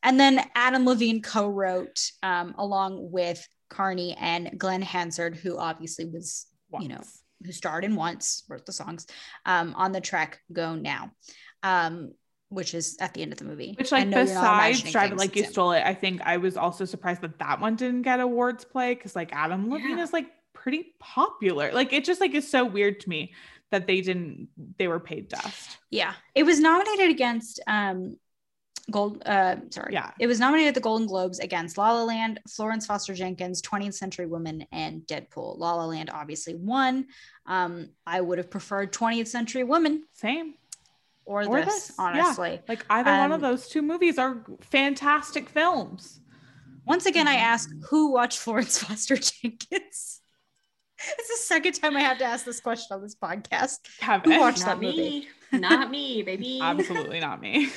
B: and then Adam Levine co-wrote um, along with Carney and Glen Hansard, who obviously was you know, who starred in once, wrote the songs um, on the track "Go Now." Um, which is at the end of the movie.
C: Which, like,
B: know you're not
C: besides Drive It Like You Stole It, I think I was also surprised that that one didn't get awards play because, like, Adam Levine
D: Yeah.
C: is like pretty popular. Like, it just like is so weird to me that they didn't. They were paid dust.
B: Yeah, it was nominated against um, Gold. Uh, sorry,
C: Yeah.
B: it was nominated at the Golden Globes against La La Land, Florence Foster Jenkins, 20th Century Woman, and Deadpool. La La Land obviously won. Um, I would have preferred 20th Century Woman
C: Same.
B: or,
C: Or
B: this,
C: this, yeah.
B: honestly.
C: Like either one of
B: Um,
C: those two movies are fantastic films.
B: Once again, I
C: Mm-hmm.
B: ask who watched Florence Foster Jenkins. It's the second time I have to ask this question on this podcast.
C: Kevin,
B: Who watched
D: Not
B: that movie?
D: me. Not me, baby.
C: absolutely not me.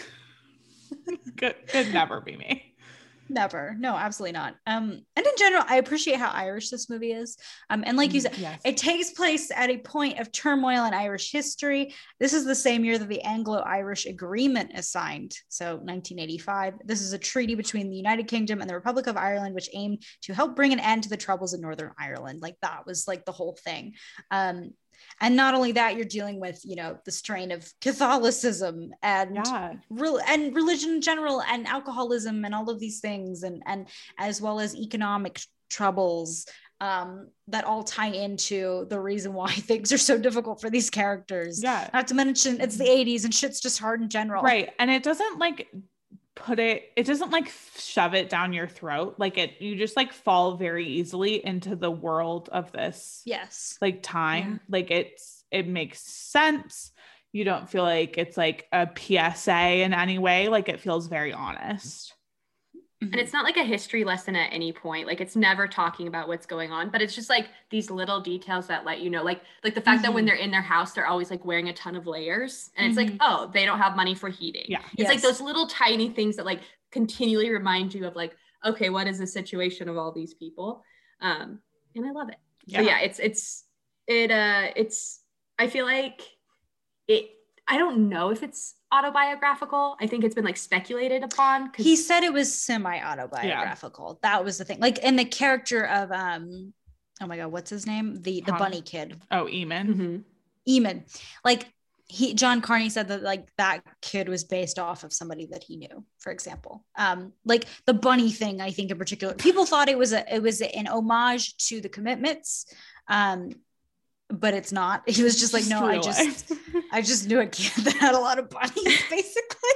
C: could, could never be me.
B: Never. No, absolutely not. Um, and in general, I appreciate how Irish this movie is. Um, and like you said,
C: yes.
B: It takes place at a point of turmoil in Irish history. This is the same year that the Anglo Irish Agreement is signed. So 1985. This is a treaty between the United Kingdom and the Republic of Ireland, which aimed to help bring an end to the troubles in Northern Ireland. Like that was like the whole thing. Um, and not only that, you're dealing with, you know, the strain of Catholicism and
C: yeah.
B: real and religion in general and alcoholism and all of these things and and as well as economic troubles um that all tie into the reason why things are so difficult for these characters
C: Yeah.
B: not to mention it's the 80s and shit's just hard in general
C: Right. And it doesn't like put it, it doesn't like shove it down your throat. Like it, you just like fall very easily into the world of this
B: yes
C: like time. Like it's, it makes sense. You don't feel like it's like a PSA in any way. Like it feels very honest.
D: And it's not like a history lesson at any point like it's never talking about what's going on but it's just like these little details that let you know like like the fact that when
B: Mhm.
D: they're in their house they're always like wearing a ton of layers and it's like
B: Mhm.
D: oh they don't have money for heating
C: Yeah.
D: it's like those little tiny things that like continually remind you of like okay what is the situation of all these people um and i love it yeah. yeah it's it's it uh it's i feel like it i don't know if it's autobiographical i think it's been like speculated upon 'cause-
B: he said it was semi-autobiographical that was the thing like in the character of um oh my god what's his name the the
C: Huh.
B: bunny kid
C: Oh, Eamon.
D: Mhm.
B: Eamon. Like he John Carney said that like that kid was based off of somebody that he knew, for example. Um, like the bunny thing, I think in particular, people thought it was a it was an homage to the commitments. Um, but it's not. He was just like, no, I just. I just knew a kid that had a lot of bunnies, basically.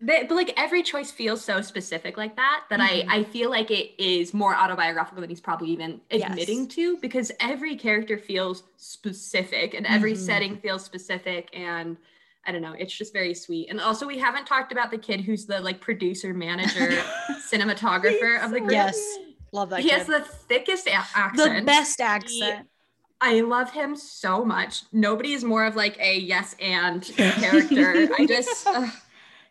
D: They- but like every choice feels so specific like that that
B: Mhm.
D: I I feel like it is more autobiographical than he's probably even
B: Yes.
D: admitting to because every character feels specific and every
B: Mhm.
D: setting feels specific and I don't know it's just very sweet and also we haven't talked about the kid who's the like producer manager cinematographer of the group
B: Yes. Love that
D: he
B: kid.
D: has the thickest a-
B: the
D: accent
B: best accent.
D: I love him so much nobody is more of like a yes and character I just ugh.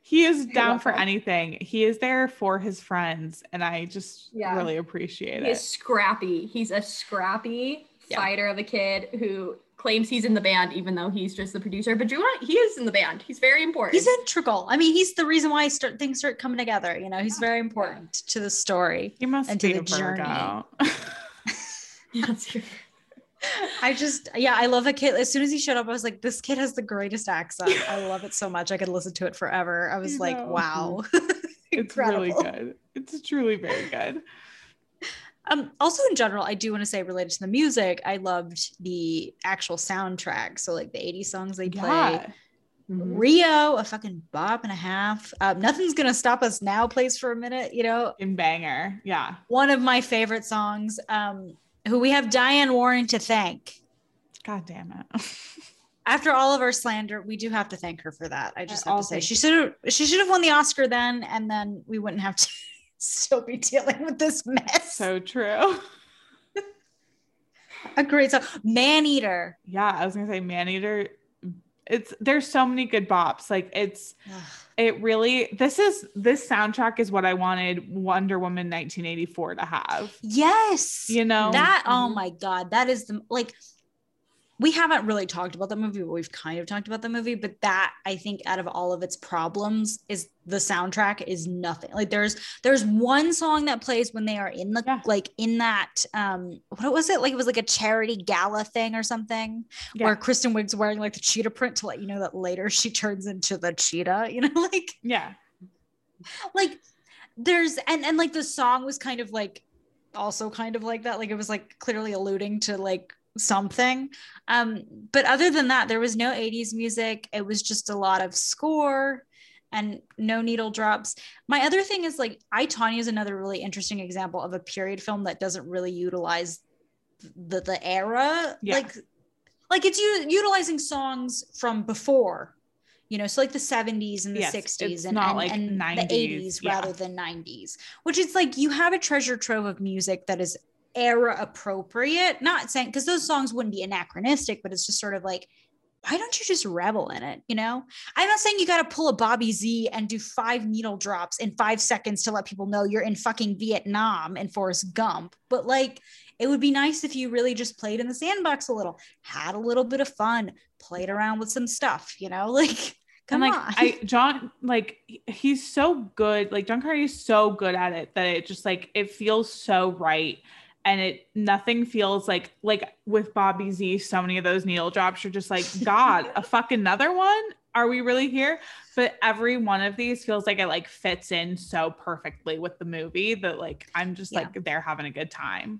C: he is down for
D: him.
C: anything. He is there for his friends, and I just
D: Yeah.
C: really appreciate it.
D: He is
C: it.
D: scrappy. He's a scrappy
B: Yeah.
D: fighter of a kid who claims he's in the band, even though he's just the producer. But do you know? He is in the band. He's very important.
B: He's integral. I mean, he's the reason why start, things start coming together. You know, he's very important to the story.
C: He must
B: and
C: be
B: to the journey.
C: Virgo.
D: Yeah, that's true.
B: I just, yeah, I love a kid. As soon as he showed up, I was like, this kid has the greatest accent. I love it so much. I could listen to it forever. I was
C: You
B: like,
C: know.
B: wow.
C: it's really good. It's truly very good.
B: Um, also in general, I do want to say related to the music, I loved the actual soundtrack. So like the 80s songs they play.
C: Yeah.
D: Mhm.
B: Rio, a fucking bop and a half. Um, Nothing's gonna stop us now plays for a minute, you know.
C: In banger. Yeah.
B: One of my favorite songs. Um, who we have Diane Warren to thank.
C: God damn it.
B: after all of our slander, we do have to thank her for that. I just have to say she should have she should have won the Oscar then, and then we wouldn't have to still be dealing with this mess.
C: so true.
B: a great song, Man Eater.
C: Yeah, I was gonna say man eater. It's there's so many good bops. Like it's it really this is this soundtrack is what I wanted Wonder Woman 1984 to have.
B: Yes,
C: You know?
B: that. Oh
D: Mhm.
B: my god, that is the like we haven't really talked about the movie, but we've kind of talked about the movie. But that I think out of all of its problems is the soundtrack is nothing. Like there's there's one song that plays when they are in the
C: Yeah.
B: like in that um what was it? Like it was like a charity gala thing or something
C: Yeah.
B: where Kristen Wiig's wearing like the cheetah print to let you know that later she turns into the cheetah, you know, like
C: Yeah.
B: like there's and and like the song was kind of like also kind of like that like it was like clearly alluding to like something um but other than that there was no 80s music it was just a lot of score and no needle drops my other thing is like i tonya is another really interesting example of a period film that doesn't really utilize the the era
C: Yeah.
B: like like it's u- utilizing songs from before you know so like the 70s and the
C: Yes,
B: 60s
C: it's
B: and, and,
C: like
B: and
C: 90s,
B: the 80s
C: yeah.
B: rather than 90s which is like you have a treasure trove of music that is era appropriate. Not saying because those songs wouldn't be anachronistic but it's just sort of like why don't you just revel in it you know? I'm not saying you got to pull a bobby z and do five needle drops in five seconds to let people know you're in fucking vietnam and forrest gump but like it would be nice if you really just played in the sandbox a little had a little bit of fun played around with some stuff you know? Like come
C: and like
B: on.
C: I John like he's so good like John Carney is so good at it that it just like it feels so right and it nothing feels like like with Bobby Z so many of those needle drops are just like god a fuck another one are we really here but every one of these feels like it like fits in so perfectly with the movie that like I'm just
B: Yeah.
C: like they're having a good time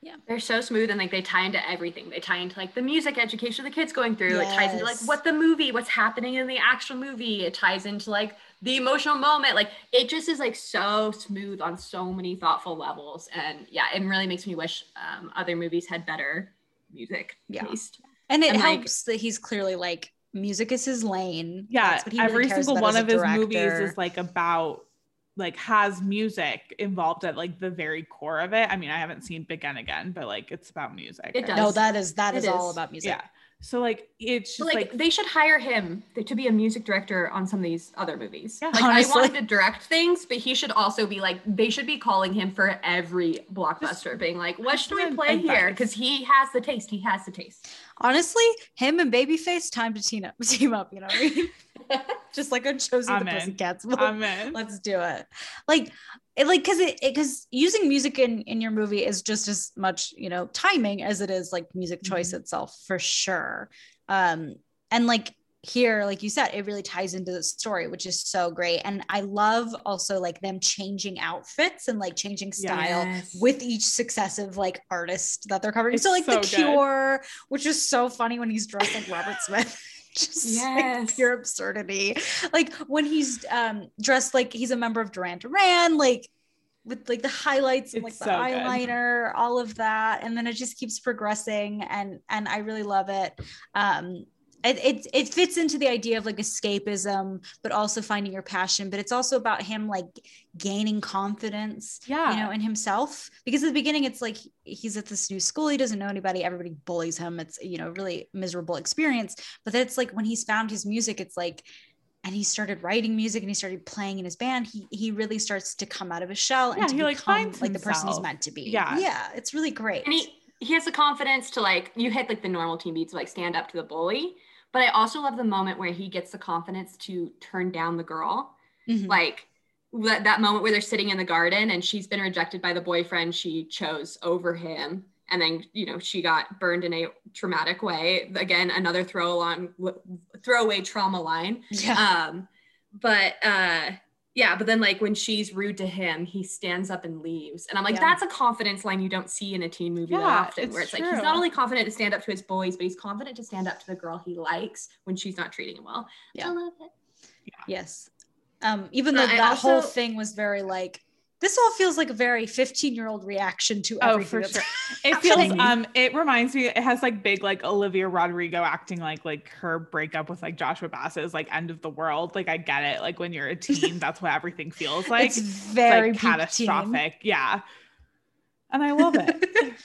C: Yeah.
D: They're so smooth and like they tie into everything. They tie into like the music education the kids going through. It ties into like what the movie, what's happening in the actual movie. It ties into like the emotional moment. Like it just is like so smooth on so many thoughtful levels. And yeah, it really makes me wish um, other movies had better music
B: Yeah.
D: taste.
B: and it
D: and, like-
B: helps that he's clearly like music is his lane
C: yeah
B: That's what he really
C: every
B: cares
C: single one of
B: a
C: his movies is like about like has music involved at like the very core of it i mean i haven't seen begin again but like it's about music
D: It
C: right?
D: does.
B: no that is that is,
D: It
B: is all about music
C: yeah so like it's
D: So,
C: just
D: like,
C: like,
D: they should hire him to be a music director on some of these other movies.
C: Yeah,
D: like
B: honestly.
D: I want him to direct things, but he should also be like they should be calling him for every blockbuster, being like, "What should we
C: good
D: play here?" Because he has the taste. He has the taste.
B: honestly him and babyface time to team up team up you know what i mean just like on Josie
C: I'm
B: the
C: in.
B: Pussycats.
C: i'm in
B: Let's do it. Like, it, like, cause it, because using music in in your movie is just as much, you know, timing as it is like music choice
C: Mm-hmm.
B: itself for sure. Um, and like here, like you said, it really ties into the story, which is so great. And I love also like them changing outfits and like changing style
D: Yes.
B: with each successive like artist that they're covering.
C: It's
B: so like
C: so
B: the
C: good.
B: Cure, which is so funny when he's dressed like Robert Smith. Just like pure absurdity. Like when he's um dressed like he's a member of Duran Duran, like with like the highlights and like
C: It's
B: the
C: so good.
B: eyeliner, all of that. And then it just keeps progressing and and I really love it. Um it, it, it fits into the idea of like escapism, but also finding your passion. But it's also about him like gaining confidence,
C: Yeah.
B: you know, in himself. Because at the beginning, it's like he's at this new school, he doesn't know anybody, everybody bullies him. It's you know, really miserable experience. But then it's like when he's found his music, it's like, and he started writing music and he started playing in his band. He he really starts to come out of his shell
C: Yeah,
B: and to
C: he, like,
B: become
C: finds
B: like the person he's meant to be.
C: Yeah.
B: yeah, it's really great.
D: and he he has the confidence to like you hit like the normal team beats like stand up to the bully. But I also love the moment where he gets the confidence to turn down the girl.
B: Mhm.
D: Like that, that moment where they're sitting in the garden and she's been rejected by the boyfriend she chose over him. And then, you know, she got burned in a traumatic way. Again, another throw along throwaway trauma line.
B: yeah,
D: Um, but uh yeah, but then like when she's rude to him, he stands up and leaves. And I'm like,
B: Yeah.
D: that's a confidence line you don't see in a teen movie that
C: Yeah,
D: often, where
C: it's
D: it's like he's not only confident to stand up to his boys, but he's confident to stand up to the girl he likes when she's not treating him well.
B: Yeah.
D: I love it.
B: yes. Um, even though
D: I
B: that whole thing was very like this all feels like a very 15 year old reaction to
C: Oh, for
B: that's
C: sure. It feels um it reminds me it has like big like Olivia Rodrigo acting like like her breakup with like Joshua Bassett is like end of the world. Like I get it. Like when you're a teen, that's what everything feels like.
B: it's
C: It's,
B: very
C: like
B: peak teen.
C: catastrophic. Yeah. And I love it.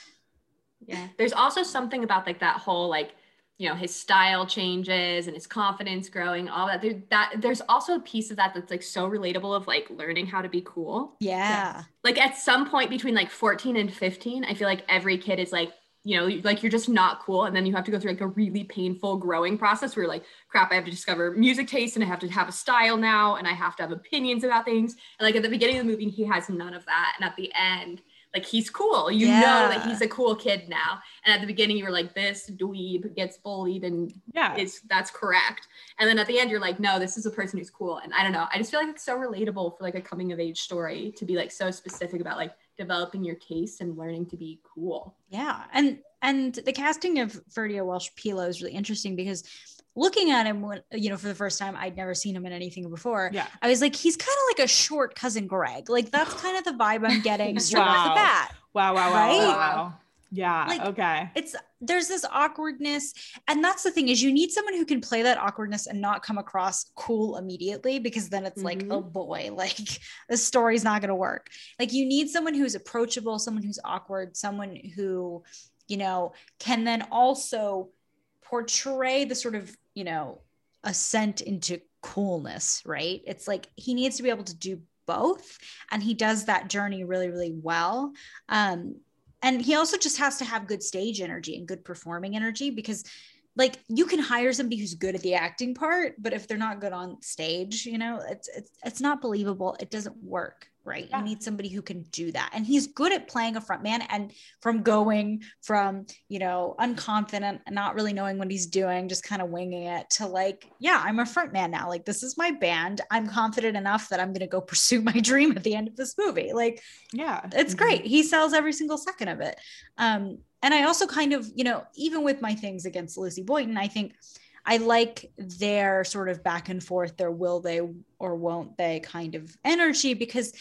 D: Yeah. There's also something about like that whole like, you know, his style changes and his confidence growing, all that. There, that there's also a piece of that that's like so relatable of like learning how to be cool.
B: Yeah.
D: yeah Like at some point between like 14 and 15, I feel like every kid is like, you know, like you're just not cool. And then you have to go through like a really painful growing process where you're like, crap, I have to discover music taste and I have to have a style now and I have to have opinions about things. And like at the beginning of the movie, he has none of that. And at the end, like he's cool. You
B: Yeah.
D: know that he's a cool kid now. And at the beginning, you were like, this dweeb gets bullied and
C: Yeah.
D: is that's correct. And then at the end, you're like, no, this is a person who's cool. And I don't know. I just feel like it's so relatable for like a coming of age story to be like so specific about like developing your taste and learning to be cool.
B: Yeah, and and the casting of Ferdio Welsh Pilo is really interesting because looking at him when you know for the first time, I'd never seen him in anything before.
C: Yeah.
B: I was like, he's kind of like a short cousin Greg. Like that's kind of the vibe I'm getting straight off the bat.
C: Wow, wow, wow,
B: Right?
C: wow, wow. Yeah.
B: Like-
C: okay.
B: It's there's this awkwardness, and that's the thing is you need someone who can play that awkwardness and not come across cool immediately because then it's like,
D: Mhm.
B: oh boy, like the story's not going to work. Like you need someone who's approachable, someone who's awkward, someone who, you know, can then also portray the sort of, you know, ascent into coolness, right? It's like he needs to be able to do both and he does that journey really really well. Um and he also just has to have good stage energy and good performing energy because like you can hire somebody who's good at the acting part but if they're not good on stage you know it's it's, it's not believable it doesn't work right
C: Yeah.
B: you need somebody who can do that and he's good at playing a front man and from going from you know unconfident and not really knowing what he's doing just kind of winging it to like yeah i'm a front man now like this is my band i'm confident enough that i'm going to go pursue my dream at the end of this movie like
C: Yeah.
B: it's
C: Mhm.
B: great. He sells every single second of it. Um, and I also kind of, you know, even with my things against Lucy Boynton, I think I like their sort of back and forth, their will they or won't they kind of energy because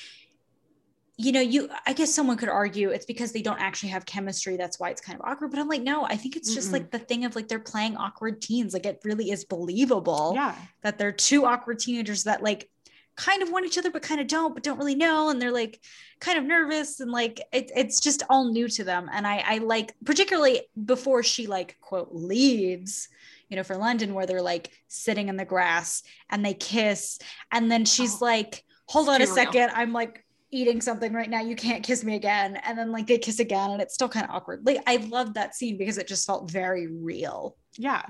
B: you know, you I guess someone could argue it's because they don't actually have chemistry. That's why it's kind of awkward. But I'm like, no, I think it's just
D: Mm-mm.
B: like the thing of like they're playing awkward teens. Like it really is believable
C: Yeah.
B: that they're two awkward teenagers that like kind of want each other but kind of don't but don't really know and they're like kind of nervous and like it, it's just all new to them and I, I like particularly before she like quote leaves you know for london where they're like sitting in the grass and they kiss and then she's
D: Oh,
B: like hold on a
D: too real.
B: second i'm like eating something right now you can't kiss me again and then like they kiss again and it's still kind of awkward like i love that scene because it just felt very real
C: Yeah.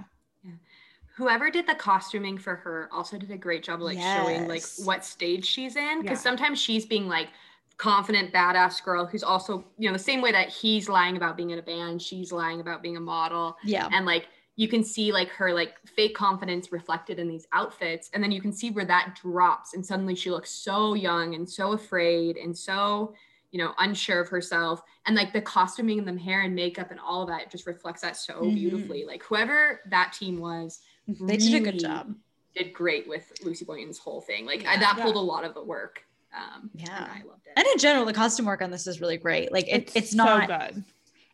D: Whoever did the costuming for her also did a great job like showing like what stage she's in. Because
C: Yeah.
D: sometimes she's being like confident, badass girl who's also, you know, the same way that he's lying about being in a band, she's lying about being a model.
B: yeah
D: and like you can see like her like fake confidence reflected in these outfits and then you can see where that drops and suddenly she looks so young and so afraid and so you know unsure of herself and like the costuming and the hair and makeup and all of that just reflects that so
B: Mhm.
D: beautifully like whoever that team was
B: they did a good job
D: did great with lucy boynton's whole thing like I,
B: Yeah.
D: that
C: Yeah.
D: pulled a lot of the work um
B: Yeah.
D: and i loved it
B: and in general the costume work on this is really great like it, it's,
C: so
B: not
C: good.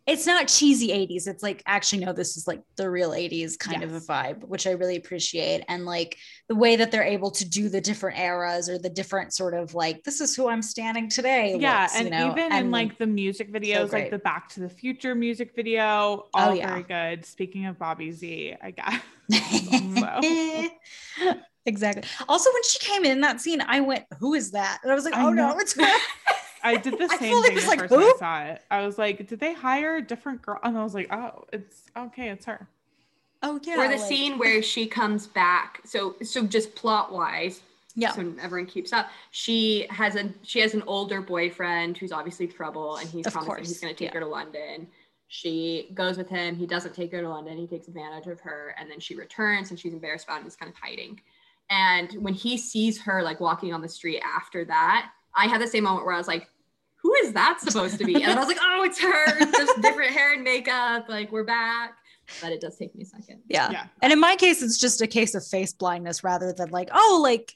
B: It's not cheesy 80s it's like actually no this is like the real 80s kind of a vibe which i really appreciate and like the way that they're able to do the different eras or the different sort of like this is who i'm standing today
C: Yeah,
B: looks,
C: and
B: you know?
C: even in like the music videos,
B: great.
C: like the Back to the Future music video, oh, all
B: Oh, yeah.
C: very good. Speaking of Bobby Z, I guess.
B: exactly also when she came in that scene i went who is that and i was like
C: I
B: oh no it's her
C: I did the same thing
B: was
C: the
B: like,
C: first time I saw it. I was like, did they hire a different girl? And I was like, oh, it's okay, it's her.
B: oh yeah
D: or the
B: like-
D: scene where she comes back so so just plot wise
B: yeah
D: so everyone keeps up she has a she has an older boyfriend who's obviously trouble and he's
B: Of
D: promising
B: course,
D: he's going to take
B: yeah.
D: her to london she goes with him he doesn't take her to london he takes advantage of her and then she returns and she's embarrassed about it and is kind of hiding and when he sees her like walking on the street after that i had the same moment where i was like who is that supposed to be and i was like oh it's her just different hair and makeup like we're back but it does take me a second
B: yeah
C: Yeah.
B: And in my case, it's just a case of face blindness rather than like, oh, like,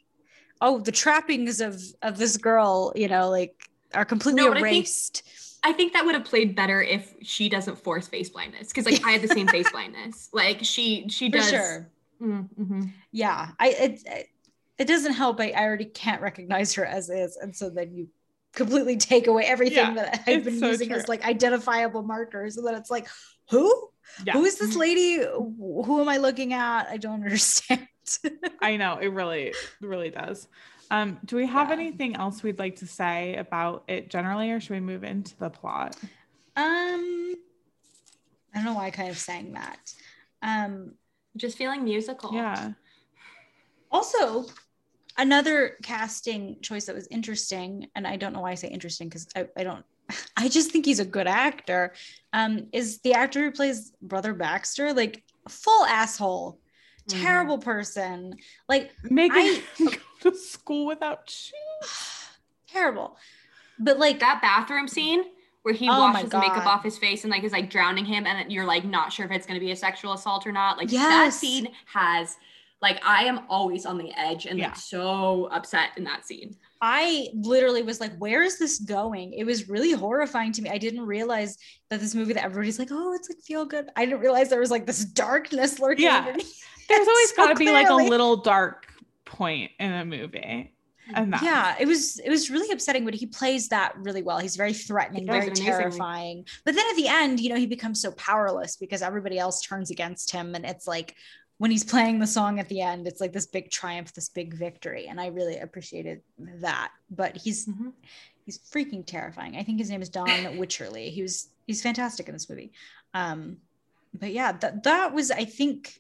B: oh, the trappings of of this girl, you know, like are completely
D: No, but I think-
B: erased.
D: I think that would have played better if she doesn't force face blindness because like I had the same face blindness. Like she she
B: For
D: does.
B: sure.
D: Mm, mhm.
B: Yeah. I it it- it doesn't help. I, I already can't recognize her as is. And so then you completely take away everything
C: Yeah,
B: that I've been
C: so
B: using as like identifiable markers. And then it's like, who?
C: Yeah.
B: Who is this lady? Who am I looking at? I don't understand.
C: I know it really, really does. Um, do we have
B: Yeah.
C: anything else we'd like to say about it generally, or should we move into the plot?
B: um I don't know why I kind of sang that. Um,
D: Just feeling musical.
C: Yeah.
B: also, another casting choice that was interesting, and I don't know why I say interesting because I, I don't, I just think he's a good actor. Um, is the actor who plays Brother Baxter like full asshole,
D: Mhm.
B: terrible person, like
C: Making
B: I-
C: go to school without shoes.
B: terrible. But like
D: That bathroom scene where he
B: Oh
D: washes the makeup off his face and like is like drowning him and you're like not sure if it's gonna be a sexual assault or not. Like that scene has like I am always on the edge and
C: Yeah.
D: like so upset in that scene.
B: I literally was like, where is this going? It was really horrifying to me. I didn't realize that this movie that everybody's like, oh, it's like feel good. I didn't realize there was like this darkness lurking.
C: Yeah.
B: underneath
C: There's always
B: so
C: got to be like a little dark point in a movie. And that
B: Yeah, it was it was really upsetting, but he plays that really well. He's very threatening,
D: He
B: very terrifying. But then at the end, you know, he becomes so powerless because everybody else turns against him, and it's like when he's playing the song at the end, it's like this big triumph, this big victory, and I really appreciated that. But he's
D: Mhm.
B: he's freaking terrifying. I think his name is Don Wycherley. He was he's fantastic in this movie. Um, but yeah, that that was I think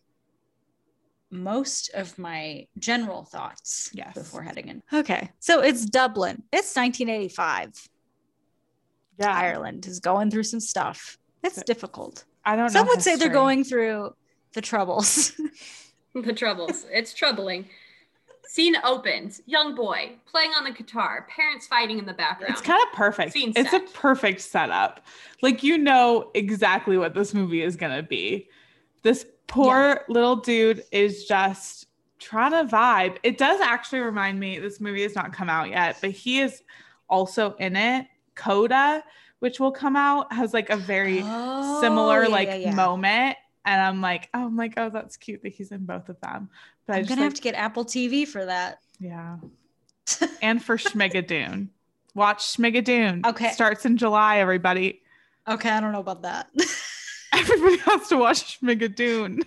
B: most of my general thoughts
C: Yes.
B: before heading in. Okay, so it's Dublin. It's 1985.
C: yeah.
B: Ireland is going through some stuff. It's
C: Okay.
B: difficult.
C: I don't know.
B: Some would say they're going through the troubles.
D: The troubles. it's troubling. Scene opens. Young boy playing on the guitar. Parents fighting in the background.
C: It's kind of perfect.
D: Scene
C: It's a perfect setup. Like you know exactly what this movie is gonna be. This poor little dude is just trying to vibe. It does actually remind me. This movie has not come out yet, but he is also in it. Coda, which will come out, has like a very
B: Oh,
C: similar
B: yeah,
C: like
B: yeah, yeah.
C: moment. And I'm like, oh, I'm like, oh, that's cute that he's in both of them. But I
B: I'm
C: just
B: gonna
C: like,
B: have to get Apple TV for that.
C: yeah. and for Schmigadoon. Watch Schmigadoon.
B: Okay.
C: Starts in July, everybody.
B: Okay, I don't know about that.
C: Everybody has to watch Schmigadoon.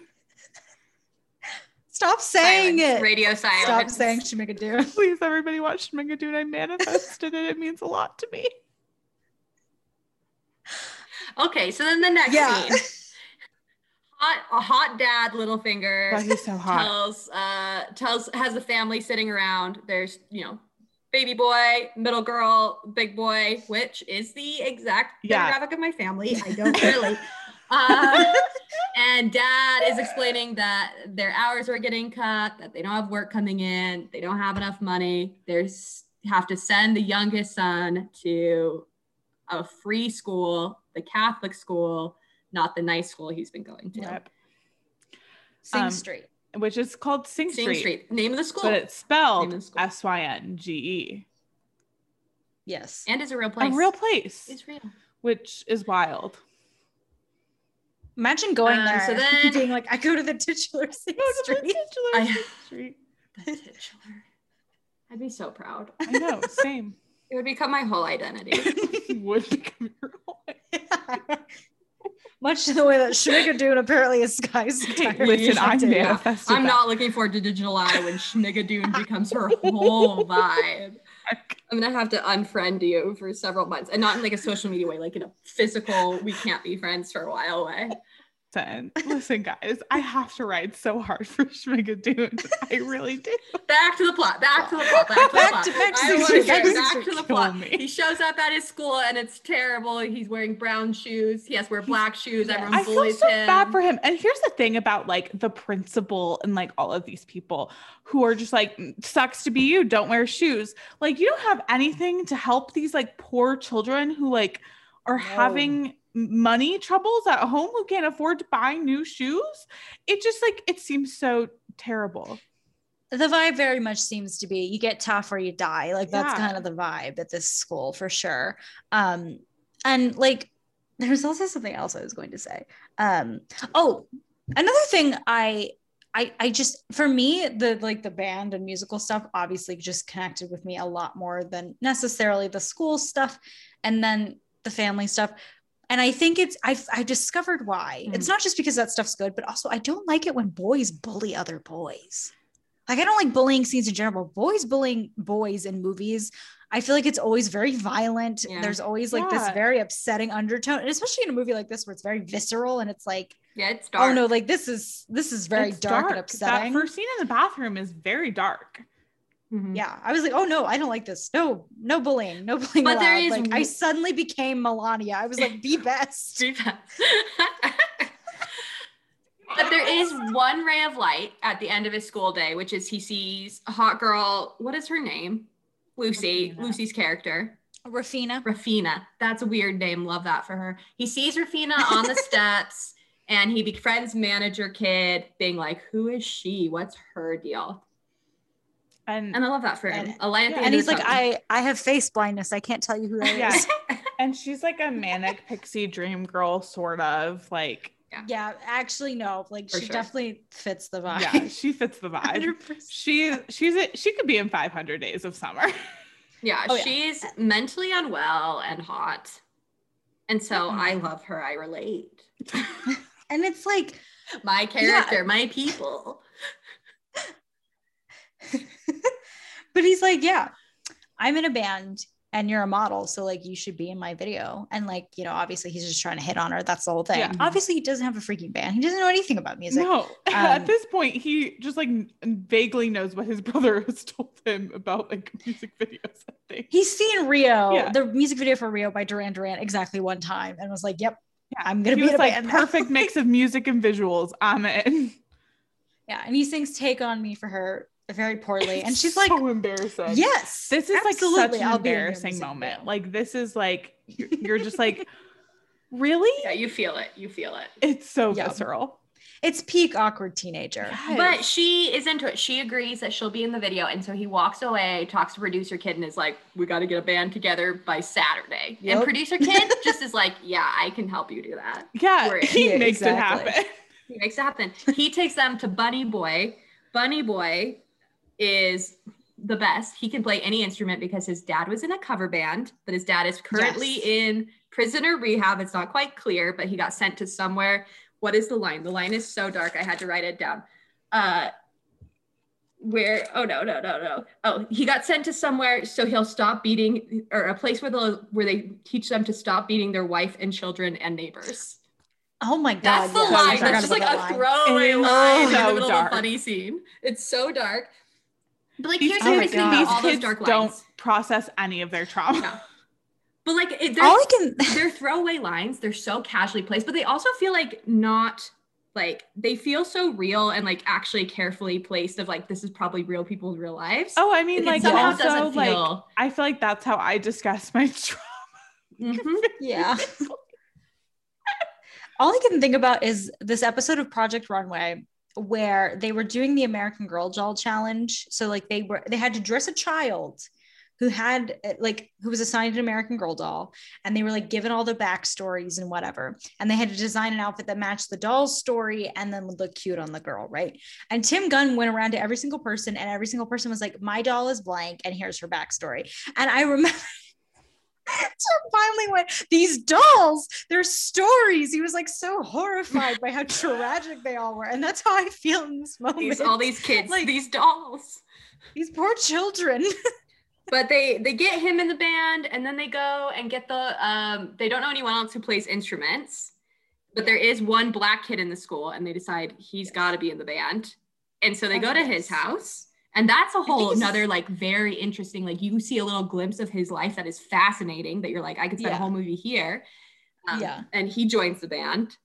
B: Stop saying
D: Silence.
B: it.
D: Radio silence.
B: Stop saying Schmigadoon.
C: Please, everybody watch Schmigadoon. I manifested it. It means a lot to me.
D: Okay, so then the next
B: Yeah.
D: scene. Hot, a hot dad, Littlefinger.
C: Why he's so hot.
D: tells uh tells has the family sitting around there's you know baby boy middle girl big boy which is the exact
C: Yeah.
D: demographic of my family i don't really uh, and dad is explaining that their hours are getting cut that they don't have work coming in they don't have enough money there's have to send the youngest son to a free school the catholic school not the nice school he's been going to
C: Yep.
B: Sing
C: Um,
B: Street.
C: Which is called Sing
D: Sing
C: Street.
D: Street. Name of the school.
C: But it's spelled
D: of the school.
C: S Y N G E.
B: Yes.
D: and is a real place.
C: A real place,
D: It's real.
C: which is wild.
B: Imagine going
D: Um,
B: there
D: so then-
B: being like, I go to the titular Sing
C: Go to the
B: Street.
C: titular
D: I-
C: Sing Street.
D: The titular. I'd be so proud.
C: I know, same.
D: It would become my whole identity.
C: Would become your whole
B: Much to the way that Schmigadoon apparently is Sky's
C: Okay, listen, I
B: identity.
C: manifested.
D: I'm not looking forward to Digital July when Schmigadoon becomes her whole vibe. I'm gonna have to unfriend you for several months, and not in like a social media way, like in a physical. We can't be friends for a while way.
C: Listen, listen, guys, I have to ride so hard for Schmigadoon. I really do.
D: Back to the plot. Back to the plot. Back to the plot.
B: back to
D: I wanna
B: Street, back to
D: Back to the plot.
C: me.
D: He shows up at his school and it's terrible. He's wearing brown shoes. He has to wear black shoes.
B: Yes.
D: Everyone
C: I feel so
D: him.
C: bad for him. And here's the thing about like the principal and like all of these people who are just like, "Mm, sucks to be you, don't wear shoes. Like, you don't have anything to help these like poor children who like are
B: No.
C: having money troubles at home who can't afford to buy new shoes. It just like, it seems so terrible.
B: the vibe very much seems to be you get tough or you die like that's
C: Yeah.
B: kind of the vibe at this school for sure um and like there's also something else i was going to say um oh another thing i I, I just for me the like the band and musical stuff obviously just connected with me a lot more than necessarily the school stuff and then the family stuff and I think it's I've I've discovered why.
C: Mhm.
B: It's not just because that stuff's good, but also I don't like it when boys bully other boys. Like I don't like bullying scenes in general. Boys bullying boys in movies, I feel like it's always very violent.
D: Yeah.
B: There's always like this very upsetting undertone, and especially in a movie like this where it's very visceral and it's like,
D: Yeah, it's dark.
B: oh no, like this is this is very
C: It's
B: dark, and
C: That
B: upsetting.
C: first scene in the bathroom is very dark.
D: Mhm.
B: yeah, I was like, oh no, I don't like this. No, no bullying, no bullying.
D: But
B: allowed.
D: is
B: like I suddenly became Melania. I was like, be best.
D: Street Pass. but there is one ray of light at the end of his school day, which is he sees a hot girl. What is her name? Lucy.
B: Raphina.
D: Lucy's character.
B: Raphina.
D: Raphina. That's a weird name. Love that for her. He sees Raphina on the steps and he befriends manager kid, being like, Who is she? What's her deal?
C: And
D: And I love that for him.
B: And-
D: A light
C: yeah,
B: And he's like,
D: tunnel.
B: I I have face blindness. I can't tell you who that is.
C: Yeah. and she's like a manic pixie dream girl, sort of like
B: Yeah, yeah actually, no. Like
D: For
B: she
D: sure.
B: definitely fits the vibe.
C: yeah, she fits the vibe.
B: 100%.
C: She she's a, she could be in 500 Days of Summer.
D: Yeah,
B: Oh, yeah.
D: she's mentally unwell and hot. And so I
B: Mhm.
D: love her. I relate.
B: And it's like,
D: My character, my people.
B: but he's like, yeah, I'm in a band and you're a model. So like you should be in my video. And like, you know, obviously he's just trying to hit on her. That's the whole thing.
C: Yeah.
B: Obviously he doesn't have a freaking band. He doesn't know anything about music.
C: no, at
B: Um,
C: this point, he just like vaguely knows what his brother has told him about like music videos and things.
B: He's seen Rio,
C: Yeah.
B: the music video for Rio by Duran Duran exactly one time and was like, yep,
C: Yeah,
B: I'm gonna
C: he
B: be in
C: was
B: a
C: like perfect mix of music and visuals. I'm in.
B: yeah. And he sings Take On Me for her very poorly. And she's like,
C: so embarrassing.
B: yes,
C: this is like
B: absolutely,
C: such an
B: I'll be in your
C: embarrassing moment.
B: video."
C: Like this is like you're, you're just like, really?
D: Yeah, you feel it. You feel it.
C: It's so
B: Yeah.
C: visceral.
B: it's peak awkward teenager.
D: But she is into it. She agrees that she'll be in the video. And so he walks away, talks to producer kid, and is like, We got to get a band together by Saturday. And producer kid just is like, Yeah, I can help you do that.
C: yeah, he
B: Yeah,
C: makes
B: exactly.
C: it happen.
D: He makes it happen. He takes them to Bunny Boy. Bunny Boy is the best. He can play any instrument because his dad was in a cover band, but his dad is currently
B: Yes.
D: in prisoner rehab. It's not quite clear, but he got sent to somewhere. What is the line? The line is so dark. I had to write it down. Uh where oh no no no no oh he got sent to somewhere so he'll stop beating or a place where they where they teach them to stop beating their wife and children and neighbors
B: Oh my god.
D: that's the
B: yes, I
D: line. That's just like
B: that
D: a
B: line.
D: throwaway line in the middle
C: dark.
D: of a funny scene. It's so dark. But like,
C: These
D: here's
B: oh
D: the
B: my
D: interesting
B: God.
D: thing
C: these
D: about all those
C: kids
D: dark
C: don't process any of their trauma.
D: No. But like, it,
B: All
D: they're,
B: I can
D: they're throwaway lines. They're so casually placed, but they also feel like not like they feel so real and like actually carefully placed. Of like, this is probably real people's real lives.
C: Oh, I mean,
D: It
C: like
D: somehow
C: also
D: doesn't
C: like
D: feel.
C: I feel like that's how I discuss my trauma.
D: Mhm.
B: yeah. All I can think about is this episode of Project Runway where they were doing the American Girl doll challenge. So like they were they had to dress a child who had like who was assigned an American Girl doll and they were like given all the backstories and whatever. And they had to design an outfit that matched the doll's story and then look cute on the girl, right? And Tim Gunn went around to every single person and every single person was like, My doll is blank and here's her backstory. And I remember so finally went these dolls their stories. He was like so horrified by how tragic they all were. And that's how i feel in this moment.
D: These all these kids,
B: Like-
D: these dolls.
B: these poor children.
D: But they they get him in the band and then they go and get the um they don't know anyone else who plays instruments but there is one black kid in the school and they decide he's got to be in the band. And so they
B: Oh,
D: go to his house and that's a whole another like very interesting like you see a little glimpse of his life that is fascinating that you're like i could spend
B: Yeah.
D: a whole movie here Um,
B: Yeah.
D: and he joins the band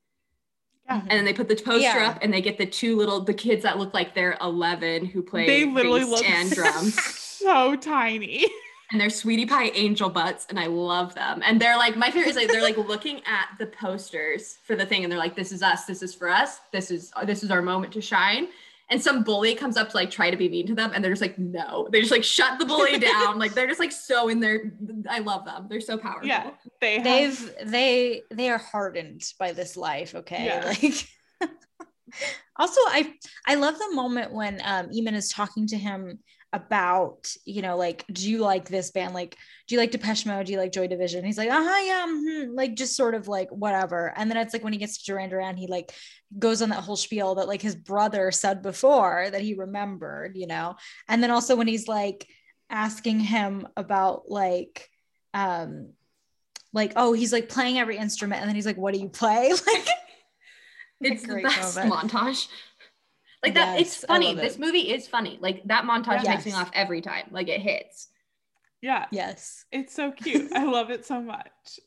C: Yeah.
D: and then they put the poster
B: Yeah.
D: up and they get the two little the kids that look like they're 11 who play
C: They literally
D: bass
C: look
D: and drums
C: so tiny.
D: and they're sweetie pie angel butts and i love them and they're like my favorite is like they're like looking at the posters for the thing and they're like this is us this is for us this is this is our moment to shine and some bully comes up to like try to be mean to them and they're just like no they just like shut the bully down like they're just like so in there i love them they're so powerful
C: Yeah. They have,
B: they've they they are hardened by this life okay
C: Yeah.
B: like also i i love the moment when um eamon is talking to him about you know like do you like this band? Like do you like depeche mode? Do you like joy division? He's like uh-huh yeah mhm," like just sort of like whatever. And then it's like when he gets to duran duran he like goes on that whole spiel that like his brother said before that he remembered you know? And then also when he's like asking him about like um like oh he's like playing every instrument. And then he's like what do you play? Like
D: it's the best
B: moment.
D: montage. Like that, it's
B: Yes, I
D: funny.
B: love
D: This
B: it.
D: movie is funny. Like that montage
B: Yeah.
D: makes me laugh every time. Like it hits.
C: Yeah.
B: yes
C: It's so cute. I love it so much.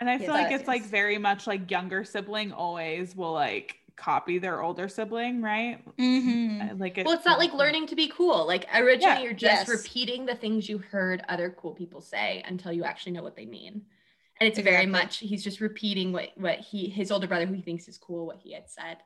C: And I feel
B: Yeah,
C: like
B: that
C: it's like very much like younger sibling always will like copy their older sibling, right?
B: mm-hmm.
C: Like
D: Well, it's not like learning to be cool. Like originally,
C: Yeah,
D: you're just
B: yes.
D: repeating the things you heard other cool people say until you actually know what they mean. And it's very much he's just repeating what what he his older brother who he thinks is cool what he had said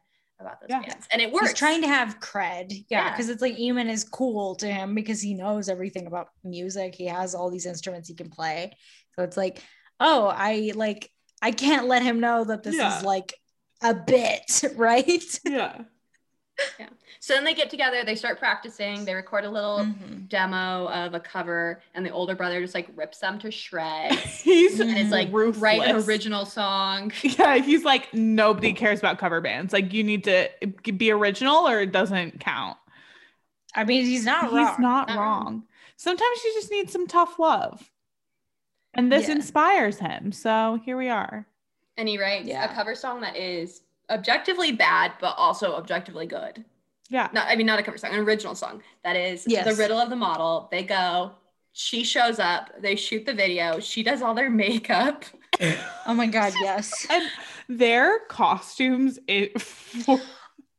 D: about those
C: Yeah.
D: bands, and it works.
B: he's trying to have cred yeah
D: Yeah.
B: because it's like Eamon is cool to him because he knows everything about music he has all these instruments he can play so it's like oh i like i can't let him know that this
C: Yeah.
B: is like a bit right
C: Yeah.
D: So then they get together, they start practicing, they record a little
B: Mhm.
D: demo of a cover, and the older brother just like rips them to shreds.
C: He's
D: and it's like
C: ruthless.
D: write an original song.
C: Yeah, he's like nobody cares about cover bands. Like you need to be original or it doesn't count.
B: i mean he's not
C: he's
B: wrong
C: not
D: Not
C: wrong.
D: wrong.
C: Sometimes you just need some tough love. And this
B: Yeah.
C: inspires him. So here we are.
D: And he writes
B: Yeah.
D: a cover song that is objectively bad, but also objectively good.
C: Yeah.
D: Not, I mean, not a cover song, an original song. That is
B: Yes.
D: the riddle of the model. They go, she shows up, they shoot the video, she does all their makeup.
B: oh my god yes
C: And their costumes it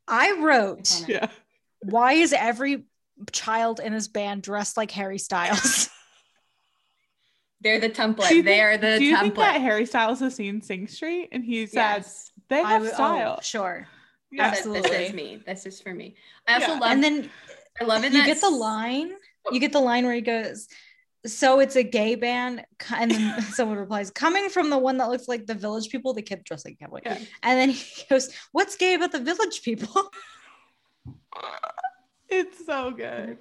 B: i wrote
C: yeah.
B: why is every child in this band dressed like harry styles
D: They're the template.
C: Do you
D: they
C: think-
D: are the
C: Do you
D: template.
C: think that Harry Styles has seen Sing Street and he said
D: yes.
C: They
B: I
C: have
B: would- oh,
C: style?
B: sure
C: Yeah.
D: This- This
B: absolutely.
D: is me. This is for me. I also
C: Yeah.
D: love.
B: and then
D: I love it.
B: you get the line you get the line where he goes so it's a gay band and then someone replies coming from the one that looks like the village people the kid dressed like a cowboy
C: Yeah.
B: and then he goes what's gay about the village people
C: It's so good.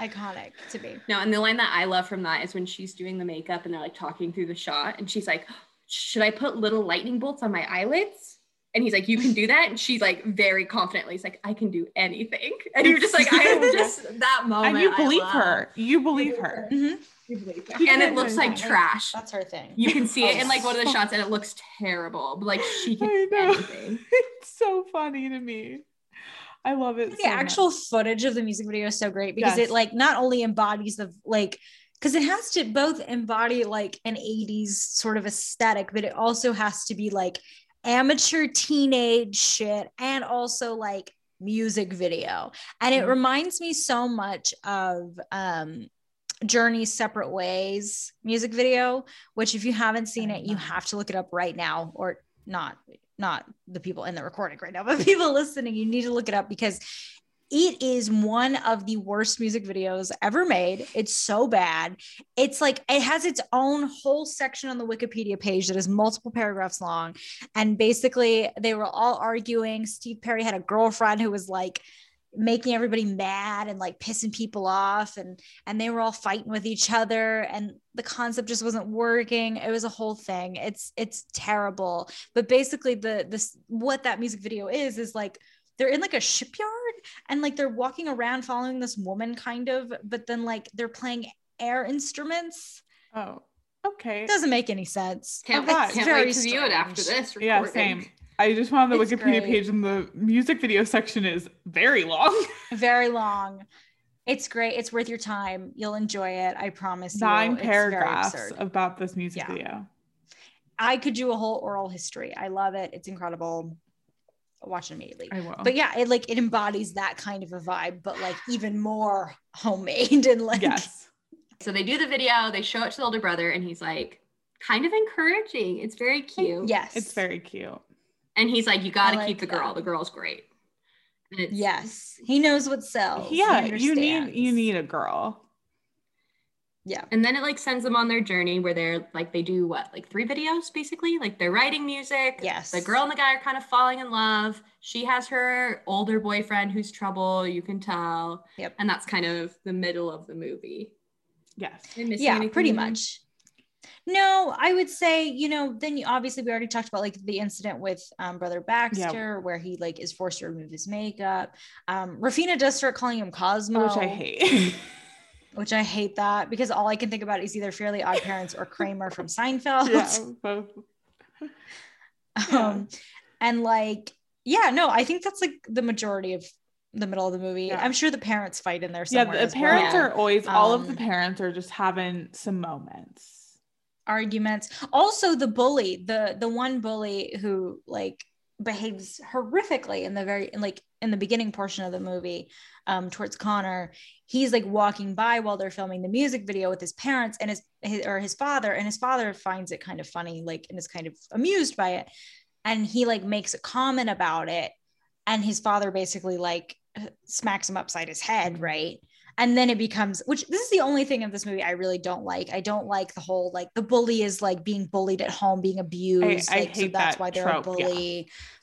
B: iconic to me
D: No, and the line that I love from that is when she's doing the makeup and they're like talking through the shot, and she's like, "Should I put little lightning bolts on my eyelids?" And he's like, "You can do that," and she's like, very confidently, "He's like, I can do anything," and you're just like, "I am just that moment."
C: And you believe her. You believe her.
B: Mhm.
D: You believe her. And it looks like
C: that.
D: trash.
B: that's her thing
D: You can see it in like one of the shots, and it looks terrible. But like she can do anything.
C: It's so funny to me. I love it.
B: the
C: so
B: actual
C: much.
B: footage of the music video is so great because
C: Yes.
B: it like not only embodies the like because it has to both embody like an 80s sort of aesthetic but it also has to be like amateur teenage shit and also like music video and it
D: Mhm.
B: reminds me so much of um Journey's Separate Ways music video, which if you haven't seen it, you have to look it up right now, or not not the people in the recording right now, but people listening, you need to look it up because it is one of the worst music videos ever made. It's so bad. It's like it has its own whole section on the Wikipedia page that is multiple paragraphs long. And basically, they were all arguing. Steve Perry had a girlfriend who was like making everybody mad and like pissing people off and and they were all fighting with each other and the concept just wasn't working it was a whole thing it's it's terrible but basically the this what that music video is is like they're in like a shipyard and like they're walking around following this woman kind of but then like they're playing air instruments
C: Oh, okay.
B: it doesn't make any sense
D: Can't, can't
B: Very
D: wait to view it after
B: strange.
D: this.
C: Yeah, same. I just found the
B: It's
C: Wikipedia
B: great.
C: page and the music video section is very long.
B: very long it's great it's worth your time you'll enjoy it i promise you
C: Nine
B: It's
C: paragraphs about this music
B: Yeah.
C: video.
B: I could do a whole oral history. I love it. It's incredible. Watch it immediately.
C: I will.
B: But yeah, it like it embodies that kind of a vibe, but like even more homemade and like
C: yes.
D: So they do the video, they show it to the older brother, and he's like, kind of encouraging. It's very cute.
B: yes,
C: It's very cute.
D: And he's like, you got to
B: I
D: keep the girl.
B: that.
D: The girl's great. And it's,
B: yes. He knows what sells.
C: Yeah, you need you need a girl.
B: Yeah.
D: And then it like sends them on their journey where they're like, they do what, like three videos basically? Like they're writing music.
B: Yes.
D: The girl and the guy are kind of falling in love. She has her older boyfriend who's trouble, you can tell.
B: Yep.
D: And that's kind of the middle of the movie.
C: Yes.
D: Am I missing
B: Yeah, pretty
D: there?
B: much. No, I would say, you know, then you obviously we already talked about like the incident with um, brother Baxter where he like is forced to remove his makeup. Um, Raphina does start calling him Cosmo.
C: Which I hate.
B: which I hate that because all I can think about is either Fairly Odd Parents or Kramer from Seinfeld.
C: Yeah, both.
B: um, and like, yeah, no, I think that's like the majority of the middle of the movie.
C: Yeah.
B: I'm sure the parents fight in there
C: Yeah, the parents
D: well.
C: are always all of the
B: Um,
C: parents are just having some moments.
B: arguments. Also, the bully, the the one bully who like behaves horrifically in the very in like in the beginning portion of the movie um towards Connor. He's like walking by while they're filming the music video with his parents and his, his or his father, and his father finds it kind of funny, like and is kind of amused by it. And he like makes a comment about it, and his father basically like smacks him upside his head, right? and then it becomes which this is the only thing of this movie i really don't like i don't like the whole like the bully is like being bullied at home being abused
C: I
B: like so
C: hate
B: that's
C: that
B: why they're
C: trope,
B: a
C: yeah.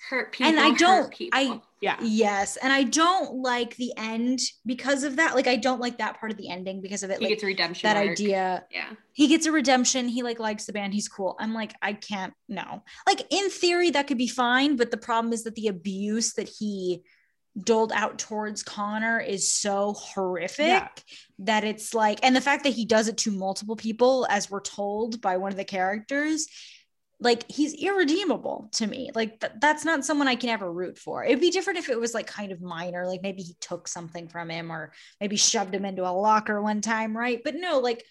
D: Hurt people.
B: And I don't-
D: people.
B: I-
C: Yeah.
B: yes and i don't like the end because of that like i don't like that part of the ending because of it
D: he
B: like
D: gets a redemption.
B: that
D: arc.
B: idea
D: Yeah.
B: he gets a redemption he like likes the band he's cool i'm like i can't no like in theory that could be fine but the problem is that the abuse that he doled out towards connor is so horrific
C: Yeah.
B: that it's like and the fact that he does it to multiple people as we're told by one of the characters like he's irredeemable to me. Like th- that's not someone i can ever root for. It'd be different if it was like kind of minor like maybe he took something from him or maybe shoved him into a locker one time right? But no like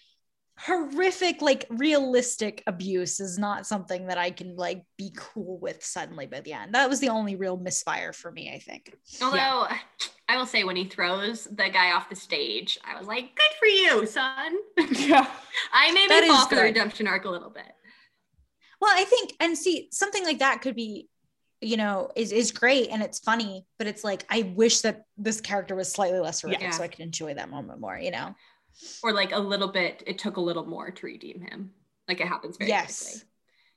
B: horrific like realistic abuse is not something that i can like be cool with suddenly by the end. That was the only real misfire for me i think.
D: Although I will say when he throws the guy off the stage, I was like, good for you, son.
C: Yeah.
D: I made
B: That
D: me fall for the redemption arc a little bit.
B: Well i think and see something like that could be you know is is great and it's funny but it's like i wish that this character was slightly less horrific
D: Yeah.
B: so i could enjoy that moment more you know
D: Or like a little bit, it took a little more to redeem him. Like it happens very
B: yes
D: quickly.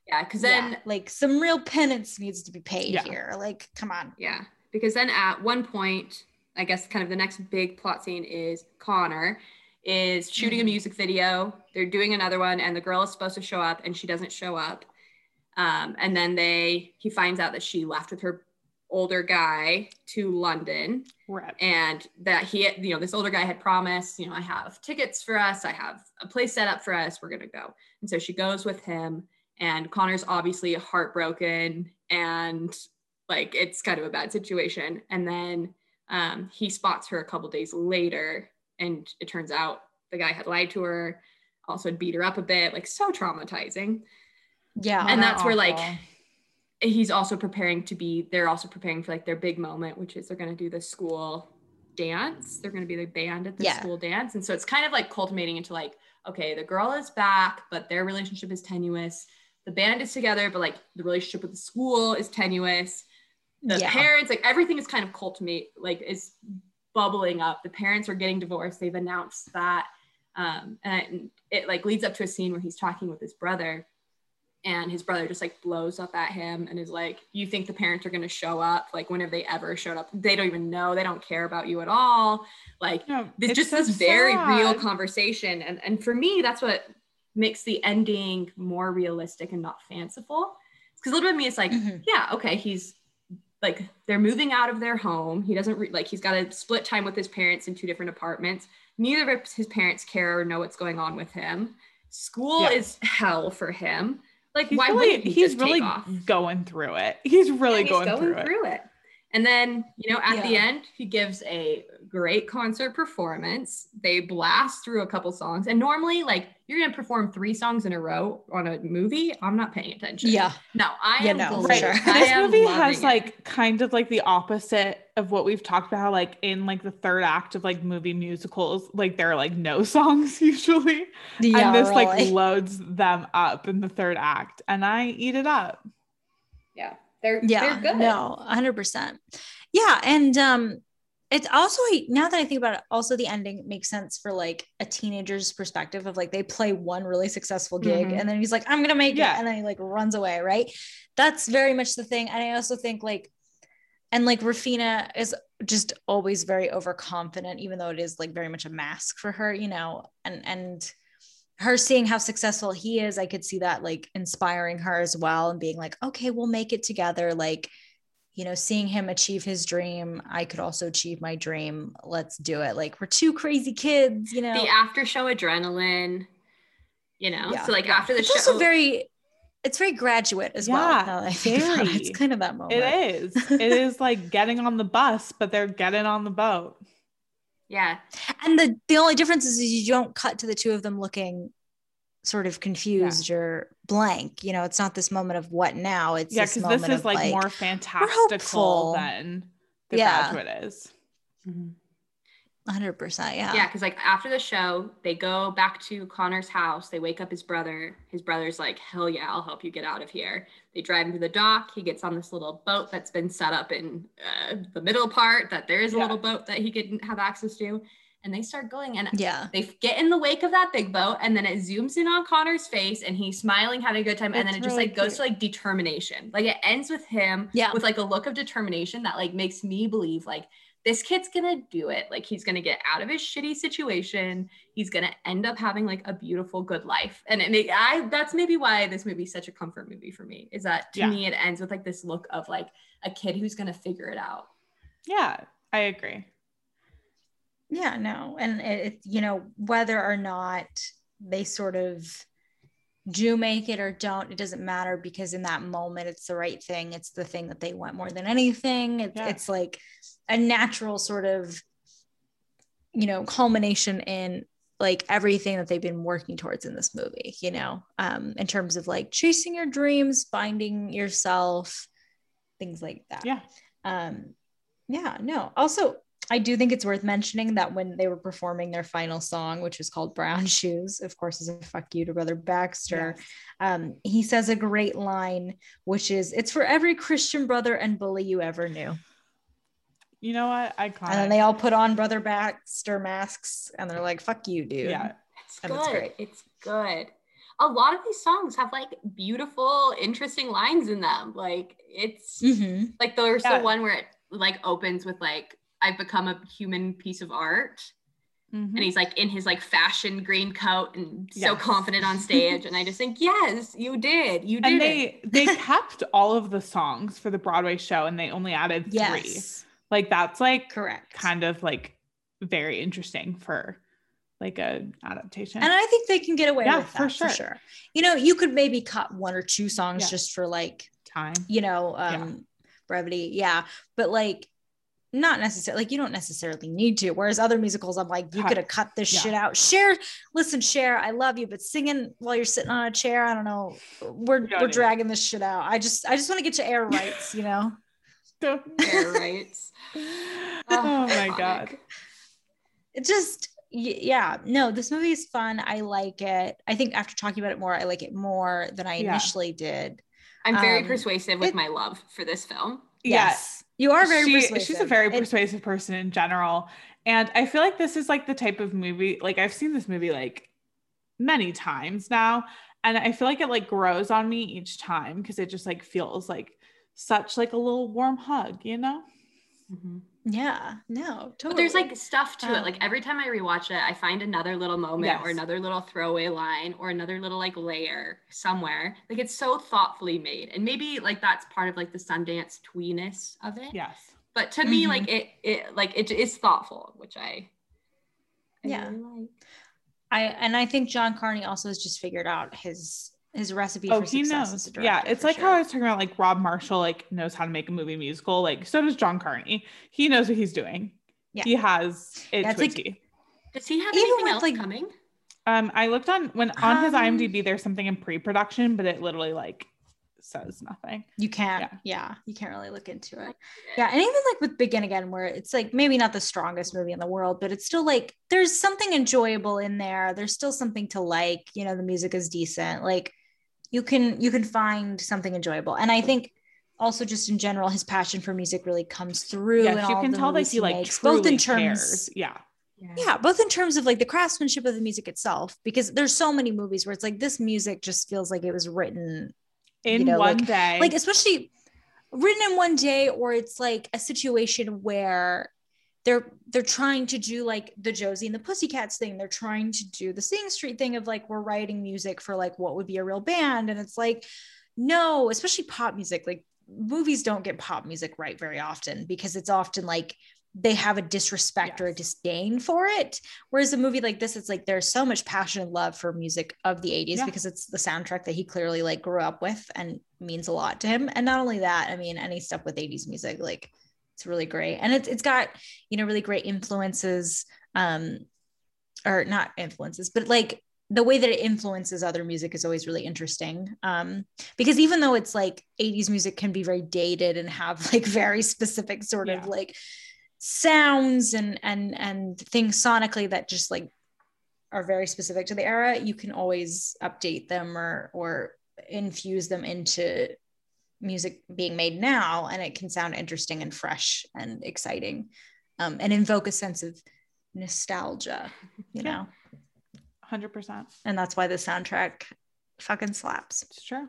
D: Yeah, because then
B: yeah, like some real penance needs to be paid
C: Yeah.
B: here like come on
D: Yeah, because then at one point, I guess kind of the next big plot scene is Connor is shooting
B: Mhm.
D: a music video. They're doing another one, and the girl is supposed to show up, and she doesn't show up. Um, and then they he finds out that she left with her older guy to London,
C: Rip.
D: and that he, you know, this older guy had promised, you know, I have tickets for us, I have a place set up for us, we're gonna go. And so she goes with him, and Connor's obviously heartbroken and like it's kind of a bad situation. And then um, he spots her a couple days later, and it turns out the guy had lied to her, also had beat her up a bit, like so traumatizing.
B: Yeah
D: and that's where like he's also preparing to be they're also preparing for like their big moment which is they're going to do the school dance. They're going to be the band at the
B: Yeah.
D: school dance. And so it's kind of like culminating into like okay the girl is back but their relationship is tenuous. The band is together but like the relationship with the school is tenuous. The
B: yeah.
D: parents like everything is kind of culminate like is bubbling up. The parents are getting divorced. They've announced that um, and it like leads up to a scene where he's talking with his brother and his brother just like blows up at him and is like you think the parents are going to show up? Like when have they ever showed up? They don't even know. They don't care about you at all. Like
C: No,
D: it's
C: it's
D: just
C: so
D: this very real conversation and and for me that's what makes the ending more realistic and not fanciful. Because a little bit of me it's like
B: Mhm.
D: yeah okay he's like they're moving out of their home. He doesn't re- like he's got to split time with his parents in two different apartments. Neither of his parents care or know what's going on with him. School
C: Yeah.
D: is hell for him like
C: He's
D: why
C: really,
D: wouldn't he
C: he's really going through it. He's really
D: yeah,
C: going,
D: he's
C: through, it.
D: it. And then, you know, at the end, he gives a great concert performance. They blast through a couple songs. And normally, like, you're going to perform three songs in a row on a movie. I'm not paying attention.
B: yeah
D: No, I
B: Yeah,
D: am
B: no, for sure.
D: I
C: this
D: am
C: movie has
D: it.
C: like kind of like the opposite of what we've talked about like in like the third act of like movie musicals like there are like no songs usually
B: yeah
C: and this like loads them up in the third act and i eat it up
D: yeah, they're,
B: yeah
D: they're good.
B: no 100% yeah and um it's also now that i think about it also the ending makes sense for like a teenager's perspective of like they play one really successful gig
C: Mhm.
B: and then he's like i'm gonna make
C: Yeah.
B: it and then he like runs away right that's very much the thing and i also think like and like Raphina is just always very overconfident even though it is like very much a mask for her you know and and her seeing how successful he is i could see that like inspiring her as well and being like okay we'll make it together like you know, seeing him achieve his dream, I could also achieve my dream. Let's do it. Like we're two crazy kids, you know.
D: The after show adrenaline, you know.
B: Yeah.
D: so like after the
B: it's
D: show,
B: also very it's very graduate as well.
C: Yeah,
B: now that I think about it.
C: very.
B: It's kind of that moment.
C: It is. It is like getting on the bus, but they're getting on the boat.
D: yeah,
B: And the the only difference is you don't cut to the two of them looking sort of confused or blank. You know, it's not this moment of what now. It's
C: yeah, because
B: moment
C: this is
B: of
C: like,
B: like
C: more fantastical than the
B: Yeah.
C: graduate is.
B: hundred percent. Yeah.
D: yeah, because like after the show, they go back to Connor's house. They wake up his brother. His brother's like, "Hell yeah, I'll help you get out of here." They drive him to the dock. He gets on this little boat that's been set up in uh, the middle part. That there is a
C: Yeah.
D: little boat that he could have access to, and they start going. And
B: Yeah.
D: they get in the wake of that big boat and then it zooms in on Connor's face and he's smiling, having a good time. and then it just
C: really
D: like goes
C: cute.
D: to like determination. Like it ends with him
B: Yeah.
D: with like a look of determination that like makes me believe like this kid's gonna do it. Like he's gonna get out of his shitty situation. He's gonna end up having like a beautiful, good life. And it may, I that's maybe why this movie is such a comfort movie for me. Is that to
C: Yeah.
D: me it ends with like this look of like a kid who's gonna figure it out.
C: Yeah, I agree.
B: Yeah, no. And it, you know, whether or not they sort of do make it or don't, it doesn't matter because in that moment it's the right thing. It's the thing that they want more than anything. It's,
C: Yeah.
B: it's like a natural sort of, you know, culmination in like everything that they've been working towards in this movie, you know, um, in terms of like chasing your dreams, finding yourself, things like that
C: Yeah.
B: um yeah no also i do think it's worth mentioning that when they were performing their final song which is called brown shoes of course is a fuck you to brother baxter
C: Yes.
B: um he says a great line which is it's for every christian brother and bully you ever knew
C: You know what? Iconic.
B: and then they all put on brother baxter masks and they're like fuck you dude
C: yeah.
D: It's
B: And
D: good.
B: it's great.
D: It's good. A lot of these songs have like beautiful, interesting lines in them. Like it's
B: Mhm.
D: like there's
C: Yeah.
D: the one where it like opens with like I've become a human piece of art.
C: Mhm.
D: And he's like in his like fashion green coat and so confident on stage. and I just think, yes, you did. You did
C: and they they kept all of the songs for the Broadway show and they only added three. Like that's like
B: correct
C: kind of like very interesting for like a adaptation.
B: and I think they can get away
C: Yeah,
B: with that
C: for
B: for
C: sure.
B: sure. You know, you could maybe cut one or two songs
C: Yeah.
B: just for like
C: time.
B: you know
C: Yeah.
B: um brevity yeah but like not necessarily like you don't necessarily need to whereas other musicals i'm like you
C: Cut.
B: could have cut this
C: Yeah.
B: shit out share listen share i love you but singing while you're sitting on a chair i don't know we're
C: don't
B: we're
C: it.
B: dragging this shit out i just i just want to get your air rights you know
D: Air rights.
C: oh my god.
B: it just yeah no this movie is fun i like it i think after talking about it more i like it more than i
C: Yeah.
B: initially did
D: I'm very
B: Um,
D: persuasive with
B: it-
D: my love for this film.
B: yes you are very
C: She-
B: persuasive
C: She's a very
B: And-
C: persuasive person in general. And I feel like this is like the type of movie, like I've seen this movie like many times now. And I feel like it like grows on me each time because it just like feels like such like a little warm hug, you know? Mm-hmm.
B: Yeah no totally
D: But there's like stuff to it.
B: Um,
D: Like every time I rewatch it, I find another little moment or another little throwaway line or another little like layer somewhere. Like it's so thoughtfully made. And maybe like that's part of like the Sundance tweeness of it.
C: Yes.
D: But to me,
B: Mhm.
D: like it it like it is thoughtful, which I, I
B: Yeah.
D: really like.
B: I and I think John Carney also has just figured out his his recipe
C: Oh,
B: for
C: he
B: success
C: knows.
B: as a
C: Yeah. It's like
B: sure.
C: how I was talking about like Rob Marshall like knows how to make a movie musical. Like so does John Carney. He knows what he's doing.
B: Yeah.
C: He has it
B: Yeah, it's like-
D: Does he have
B: Even
D: anything
B: with,
D: else
B: like-
D: coming?
C: Um, I looked on when on his
B: Um,
C: IMDb, there's something in pre-production, but it literally like says nothing.
B: you can't
C: Yeah.
B: yeah. you can't really look into it yeah and even like with begin again where it's like maybe not the strongest movie in the world but it's still like there's something enjoyable in there there's still something to like you know the music is decent like you can you can find something enjoyable and i think also just in general his passion for music really comes through
C: Yes, you can tell that he like
B: makes, both in terms
C: cares. Yeah.
B: yeah both in terms of like the craftsmanship of the music itself because there's so many movies where it's like this music just feels like it was written
C: In
B: You know,
C: one
B: like-
C: day.
B: like especially written in one day or it's like a situation where they're they're trying to do like the josie and the pussycats thing they're trying to do the sing street thing of like we're writing music for like what would be a real band and it's like no especially pop music like movies don't get pop music right very often because it's often like they have a disrespect or a disdain for it. Whereas a movie like this, it's like there's so much passion and love for music of the 80s
C: Yeah.
B: because it's the soundtrack that he clearly like grew up with and means a lot to him. And not only that, I mean, any stuff with 80s music, like it's really great. And it's it's got, you know, really great influences, um, or not influences, but like the way that it influences other music is always really interesting. Um, because even though it's like 80s music can be very dated and have like very specific sort of like sounds and and and things sonically that just like are very specific to the era you can always update them or or infuse them into music being made now and it can sound interesting and fresh and exciting um, and invoke a sense of nostalgia you
C: Yeah.
B: know
C: 100%.
B: and that's why the soundtrack fucking slaps
C: It's true.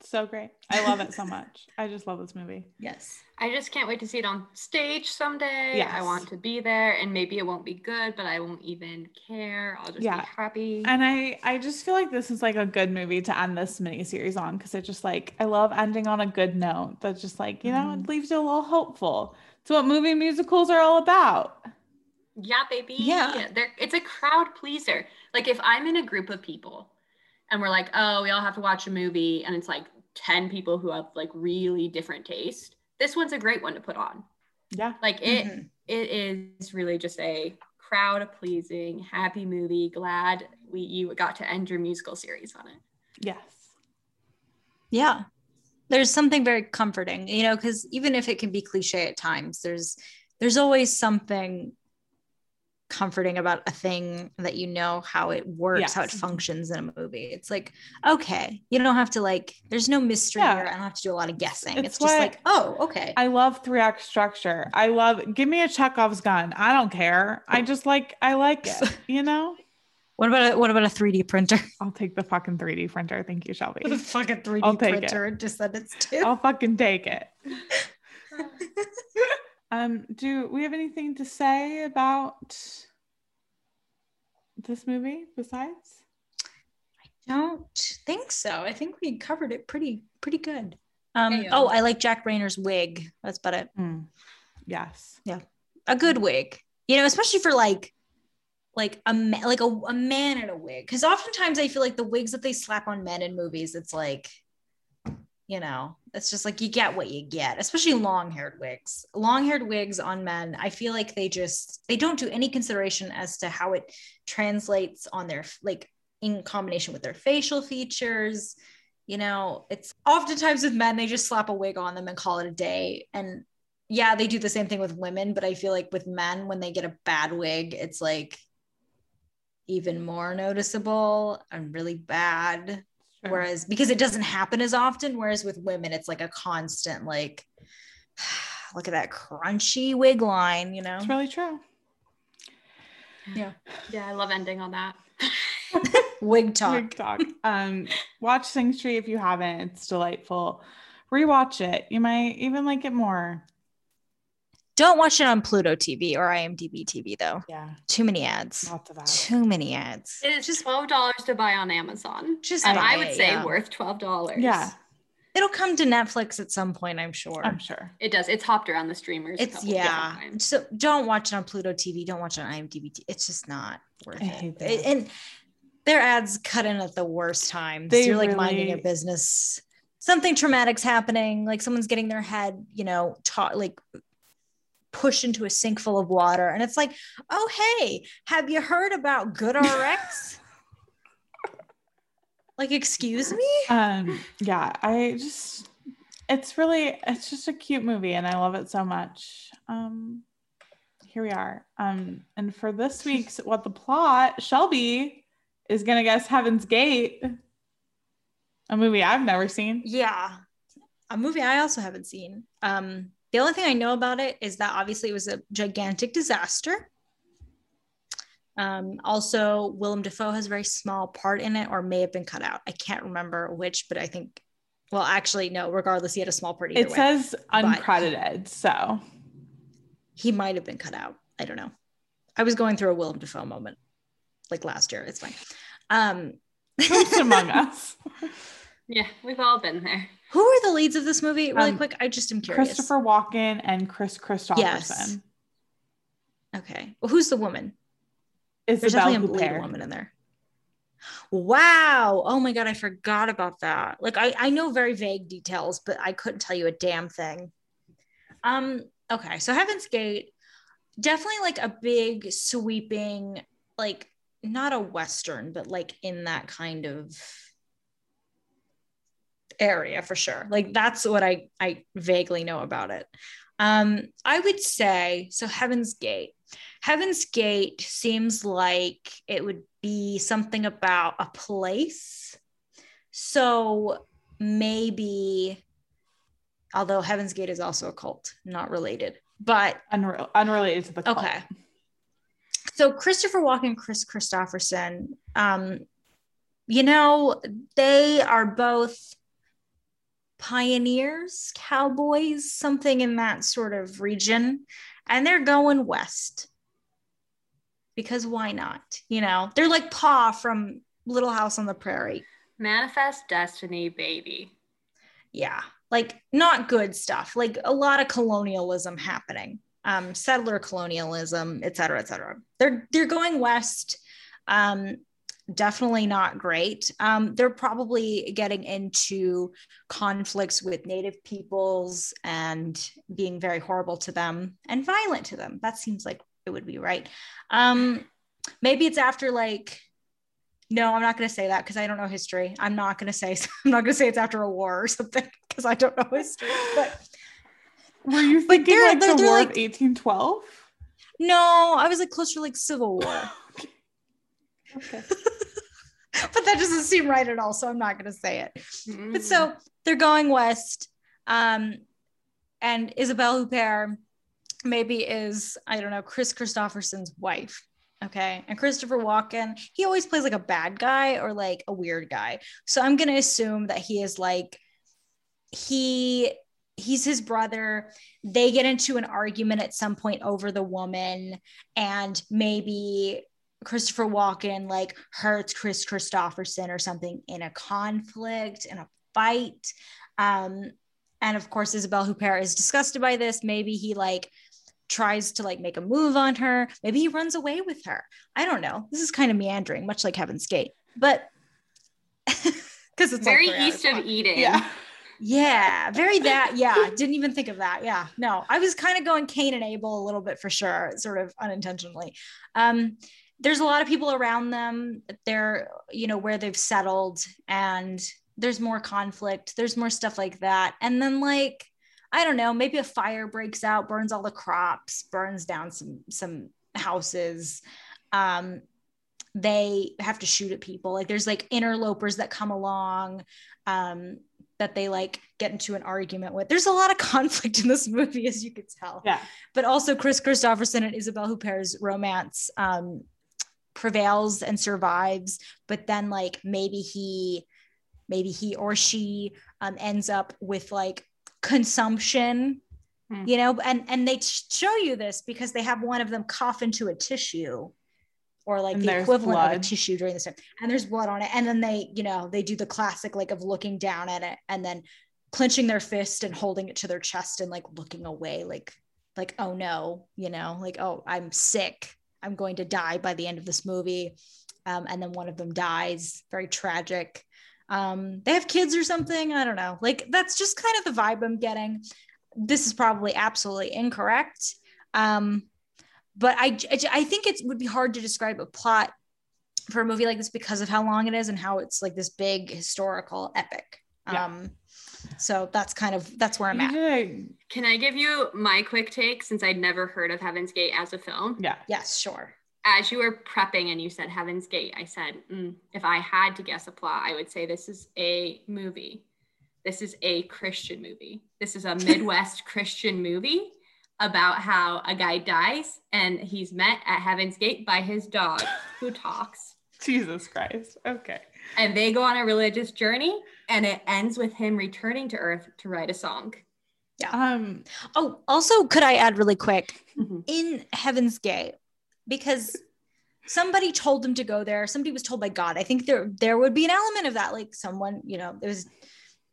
C: So great. I love it so much. I just love this movie.
B: yes
D: I just can't wait to see it on stage someday. I want to be there, and maybe it won't be good, but I won't even care. I'll just
C: Yeah.
D: be happy.
C: And I I just feel like this is like a good movie to end this mini series on because it just like I love ending on a good note that's just like, you know, it mm-hmm. leaves you a little hopeful. It's what movie musicals are all about.
D: Yeah, baby.
B: Yeah.
D: They're, it's a crowd pleaser. Like if I'm in a group of people and we're like, oh, we all have to watch a movie, and it's like 10 people who have like really different taste, this one's a great one to put on.
C: Yeah.
D: Like it,
B: Mhm.
D: it is really just a crowd pleasing, happy movie. Glad we you got to end your musical series on it.
C: Yes.
B: yeah there's something very comforting you know because even if it can be cliche at times there's there's always something comforting about a thing that you know how it works how it functions in a movie it's like okay you don't have to like there's no mystery
C: Yeah.
B: here i don't have to do a lot of guessing
C: It's
B: it's, just like oh okay
C: I love three act structure. I love give me a Chekhov's gun. I don't care. I just like I like it, you know?
B: what about a, what about a 3d printer
C: I'll take the fucking 3D printer. Thank you, Shelby.
B: the fucking 3d
C: I'll take it.
B: printer just that it's two
C: I'll fucking take it. Um, do we have anything to say about this movie besides?
B: I don't think so. I think we covered it pretty pretty good. Um, oh, I like Jack Reynor's wig. That's about it.
C: Hmm. Yes.
B: Yeah, a good wig, you know, especially for like like a like a, a man in a wig. Because oftentimes I feel like the wigs that they slap on men in movies, it's like, you know, it's just like you get what you get. Especially long haired wigs. Long haired wigs on men, I feel like they just they don't do any consideration as to how it translates on their like in combination with their facial features. You know, it's oftentimes with men, they just slap a wig on them and call it a day. And yeah, they do the same thing with women, but I feel like with men, when they get a bad wig, it's like even more noticeable and really bad.
C: Sure.
B: Whereas because it doesn't happen as often, whereas with women, it's like a constant, like, look at that crunchy wig line, you know?
C: It's really true.
B: Yeah.
D: Yeah, I love ending on that.
B: Wig talk.
C: Wig talk. Um, watch Sing Street if you haven't. It's delightful. Rewatch it. You might even like it more.
B: Don't watch it on Pluto TV or IMDb TV, though.
C: Yeah.
B: Too many ads.
C: Lots of that.
B: Too many ads.
D: It is just twelve dollars to buy on Amazon.
B: Just
D: and
B: buy
D: I would say
B: yeah.
D: worth twelve dollars.
C: Yeah,
B: It'll come to Netflix at some point, I'm sure.
C: I'm sure.
D: It does. It's hopped around the streamers.
B: it's
D: couple
B: yeah.
D: times.
B: So don't watch it on Pluto TV. Don't watch it on IMDb. T- It's just not worth
C: I
B: it.
C: that.
B: It- And their ads cut in at the worst times.
C: They
B: You're like minding your business. Something traumatic's happening. Like someone's getting their head, you know, taught like pushed into a sink full of water, and it's like, oh hey, have you heard about GoodRx? like, excuse me.
C: Um, yeah, I just it's really it's just a cute movie and I love it so much. Um here we are. Um and for this week's what the plot, Shelby is gonna guess Heaven's Gate, a movie I've never seen.
B: Yeah. A movie I also haven't seen. Um, the only thing I know about it is that obviously it was a gigantic disaster. Um, also, Willem Dafoe has a very small part in it, or may have been cut out. I can't remember which, but I think, well, actually, no, regardless, he had a small part
C: It
B: way.
C: says uncredited, so
B: he might have been cut out. I don't know. I was going through a Willem Dafoe moment like last year. It's fine. Um,
C: among us.
D: Yeah, we've all been there.
B: Who are the leads of this movie? Really
C: Um,
B: quick, I just am curious.
C: Christopher Walken and Kris Kristofferson. Yes.
B: Okay. Well, who's the woman? There's
C: Isabelle
B: definitely a lead woman in there. Wow. Oh my god, I forgot about that. Like I, I know very vague details, but I couldn't tell you a damn thing. Um, okay, so Heaven's Gate, definitely like a big sweeping, like not a western, but like in that kind of area for sure. Like that's what I I vaguely know about it. Um, I would say so Heaven's Gate. Heaven's Gate seems like it would be something about a place. So maybe, although Heaven's Gate is also a cult, not related, but
C: Unre- unrelated to the cult.
B: okay. So Christopher Walken, Kris Kristofferson, um, you know, they are both pioneers, cowboys, something in that sort of region, and they're going west because why not? You know, they're like Pa from Little House on the Prairie.
D: Manifest Destiny, baby.
B: Yeah, like not good stuff. Like a lot of colonialism happening, um, settler colonialism, et cetera, et cetera. They're they're going west. Um, definitely not great. Um, they're probably getting into conflicts with native peoples and being very horrible to them and violent to them. That seems like it would be right. Um, maybe it's after like, no, I'm not going to say that because I don't know history. I'm not going to say I'm not going to say it's after a war or something because I don't know history. But
C: Were you thinking like the War
B: like-
C: of 1812?
B: no, I was like closer to like Civil War.
C: Okay.
B: but that doesn't seem right at all. So I'm not going to say it.
D: Mm.
B: But so they're going west. Um, and Isabelle Huppert maybe is, I don't know, Kris Kristofferson's wife. Okay. And Christopher Walken, he always plays like a bad guy or like a weird guy. So I'm going to assume that he is like, he he's his brother they get into an argument at some point over the woman and maybe christopher walken like hurts kris kristofferson or something in a conflict in a fight um and of course isabelle huppert is disgusted by this maybe he like tries to like make a move on her maybe he runs away with her i don't know this is kind of meandering much like heaven's gate but because it's
D: very east of
B: long.
D: Eden.
C: Yeah.
B: Yeah, very that. Yeah, didn't even think of that. Yeah, no, I was kind of going Cain and Abel a little bit for sure, sort of unintentionally. Um, there's a lot of people around them. They're, you know, where they've settled, and there's more conflict. There's more stuff like that. And then, like, I don't know, maybe a fire breaks out, burns all the crops, burns down some some houses. Um, they have to shoot at people. Like, there's like interlopers that come along. Um, that they like get into an argument with. There's a lot of conflict in this movie, as you could tell.
C: Yeah.
B: But also Kris Kristofferson and Isabelle Huppert's romance um, prevails and survives. But then like maybe he, maybe he or she um, ends up with like consumption,
D: Hmm.
B: you know, and and they show you this because they have one of them cough into a tissue or like
C: And
B: the equivalent of a tissue during this time and there's blood on it and then they you know they do the classic like of looking down at it and then clenching their fist and holding it to their chest and like looking away like like oh no you know like oh i'm sick i'm going to die by the end of this movie. Um, and then one of them dies. Very tragic. Um, they have kids or something? I don't know. Like that's just kind of the vibe i'm getting. This is probably absolutely incorrect. Um, but I, I think it would be hard to describe a plot for a movie like this because of how long it is and how it's like this big historical epic.
C: Yeah.
B: Um, so that's kind of that's where I'm at.
D: Can I give you my quick take since I'd never heard of Heaven's Gate as a film?
C: a- yeah.
B: Yes, sure.
D: As you were prepping and you said Heaven's Gate, I said, mm, if I had to guess a plot, I would say this is a movie. This is a Christian movie. This is a Midwest Christian movie about how a guy dies and he's met at Heaven's Gate by his dog who talks.
C: Jesus Christ. Okay.
D: And they go on a religious journey and it ends with him returning to Earth to write a song. Yeah.
C: Um,
B: Oh, also, could I add really quick
D: Mhm.
B: in Heaven's Gate because somebody told them to go there. Somebody was told by God. I think there there would be an element of that. Like someone, you know, there was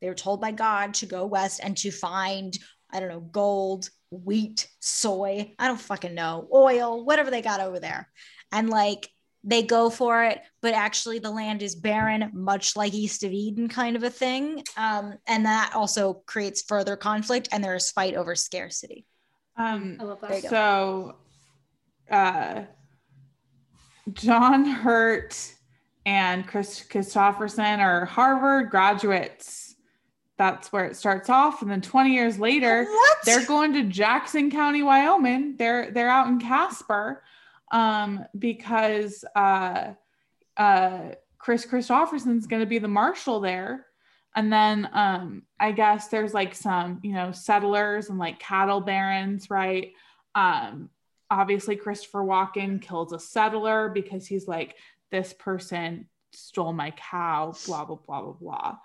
B: they were told by God to go west and to find, I don't know, gold, wheat, soy, I don't fucking know, oil, whatever they got over there. And like they go for it, but actually the land is barren, much like East of Eden kind of a thing. Um, and that also creates further conflict and there's fight over scarcity.
C: Um,
D: I love that.
C: so, uh, John Hurt and Kris Kristofferson are Harvard graduates. That's where it starts off, and then 20 years later,
B: What?
C: they're going to Jackson County, Wyoming. They're they're out in Casper, um, because uh, uh, Kris Kristofferson's going to be the marshal there. And then um, I guess there's like some, you know, settlers and like cattle barons, right? Um, obviously, Christopher Walken kills a settler because he's like, this person stole my cow, blah, blah, blah, blah, blah.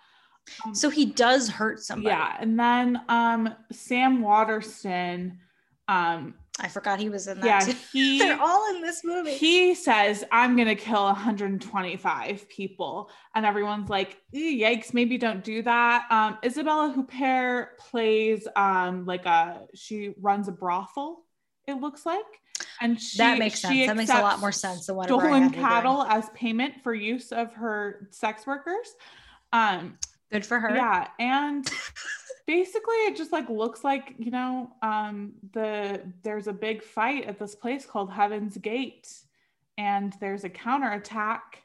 C: Um,
B: so he does hurt somebody.
C: yeah. And then um, Sam Waterston, um,
B: I forgot he was in that.
C: yeah,
B: too.
C: he
B: They're all in this movie.
C: he says i'm gonna kill 125 people and everyone's like "Eh, yikes maybe don't do that um isabella huppert plays um like a she runs a brothel it looks like and she
B: that makes sense.
C: she
B: That makes a lot more sense than whatever I
C: stolen cattle as payment for use of her sex workers um
B: Good for her.
C: yeah, and basically it just like looks like, you know, um the there's a big fight at this place called Heaven's Gate and there's a counterattack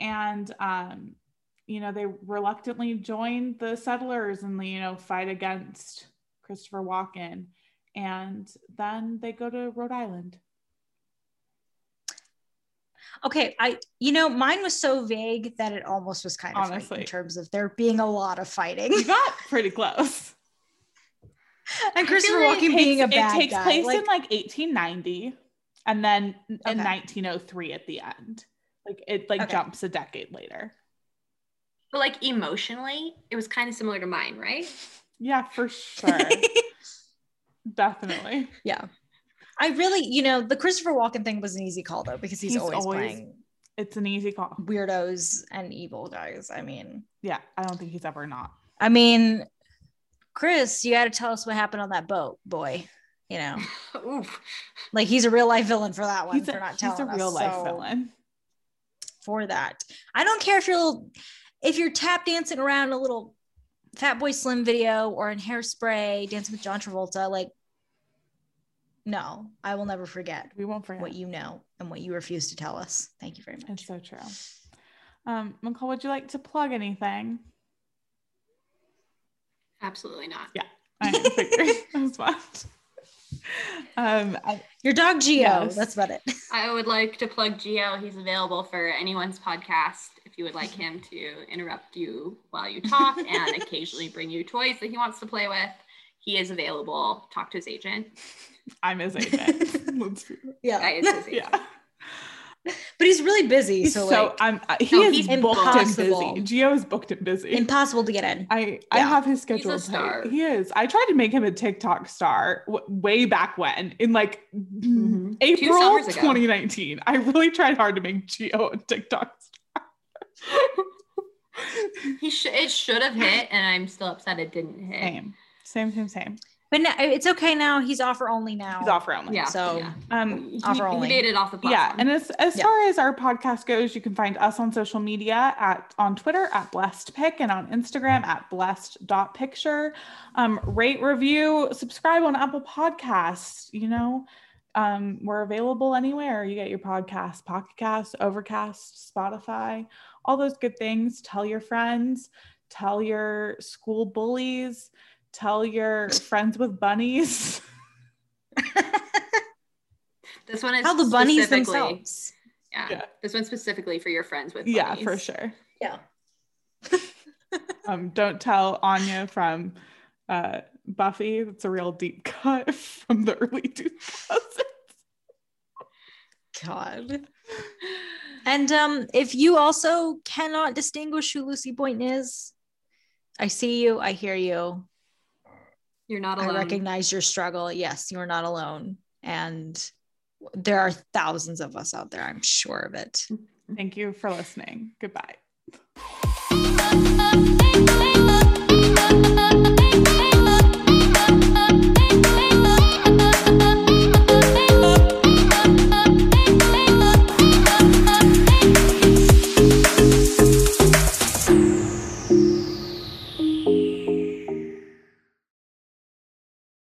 C: and um you know, they reluctantly join the settlers and you know, fight against Christopher Walken and then they go to Rhode Island.
B: Okay, I you know mine was so vague that it almost was kind of fake
C: Honestly.
B: in terms of there being a lot of fighting
C: You got pretty close.
B: and
D: I
B: Christopher
D: feel like
B: Walken
C: It
B: being a
C: takes-
B: bad
C: it takes
B: guy.
C: place
B: like,
C: in like 1890 and then in
B: Okay.
C: 1903 at the end like it like
B: Okay.
C: jumps a decade later
D: But like emotionally, it was kind of similar to mine, right?
C: yeah for sure definitely
B: yeah. I really, you know, the Christopher Walken thing was an easy call though because he's,
C: He's
B: always,
C: always-
B: playing
C: it's an easy call
B: weirdos and evil guys. I mean,
C: yeah i don't think he's ever not
B: I mean, Chris, you got to tell us what happened on that boat, boy. You know,
D: Oof.
B: like he's a real life villain for that one
C: he's
B: for
C: a,
B: not
C: he's a real
B: us.
C: life
B: so-
C: villain
B: for that. I don't care if you're little, if you're tap dancing around a little Fatboy Slim video or in Hairspray, dancing with John Travolta. Like, no, I will never forget
C: we won't forget
B: what you know and what you refuse to tell us. Thank you very much.
C: it's so true um mccall would you like to plug anything
D: Absolutely not.
C: Yeah, I figured as much um I-
B: Your dog Geo.
C: Yes.
B: That's about it.
D: I would like to plug Geo. He's available for anyone's podcast if you would like him to interrupt you while you talk and occasionally bring you toys that he wants to play with. He is available. Talk to his agent.
C: I'm his agent Let's be-
B: Yeah.
D: That is his agent.
C: yeah
B: But he's really busy.
C: He's
B: so,
C: so,
B: like,
C: I'm uh, he
D: No,
C: is
D: he's
C: booked and busy. Geo is booked and busy.
B: impossible to get in.
C: I I
B: Yeah.
C: have his
D: a
C: schedule.
D: star.
C: He is. I tried to make him a TikTok star w- way back when in like
D: Mhm.
C: April 2019. I really tried hard to make Geo a TikTok star.
D: He should it should have hit, and I'm still upset it didn't hit.
C: same, same, same, same.
B: But now, it's okay now. He's offer only now.
C: He's offer only.
D: Yeah.
B: So-
D: yeah.
C: Um,
D: he,
B: offer
D: he
B: only.
D: made it off the platform.
C: yeah, and as as
B: Yeah.
C: far as our podcast goes, you can find us on social media at on Twitter at blessed pick and on Instagram at blessed dot picture. Um, rate, review, subscribe on Apple Podcasts. You know, um, we're available anywhere you get your podcast, Pocket Cast, Overcast, Spotify, all those good things. Tell your friends, tell your school bullies, tell your friends with bunnies.
D: this one is
B: How the bunnies
D: specifically-
B: themselves.
D: Yeah.
C: Yeah.
D: This one's specifically for your friends with
C: yeah, for sure.
B: Yeah.
C: um, don't tell Anya from uh, Buffy. That's a real deep cut from the early 2000s.
B: God. And um, if you also cannot distinguish who Lucy Boynton is, I see you. I hear you.
D: You're not alone.
B: I recognize your struggle. Yes, you are not alone. And there are thousands of us out there. I'm sure of it.
C: Thank you for listening. Goodbye.
E: Thank you.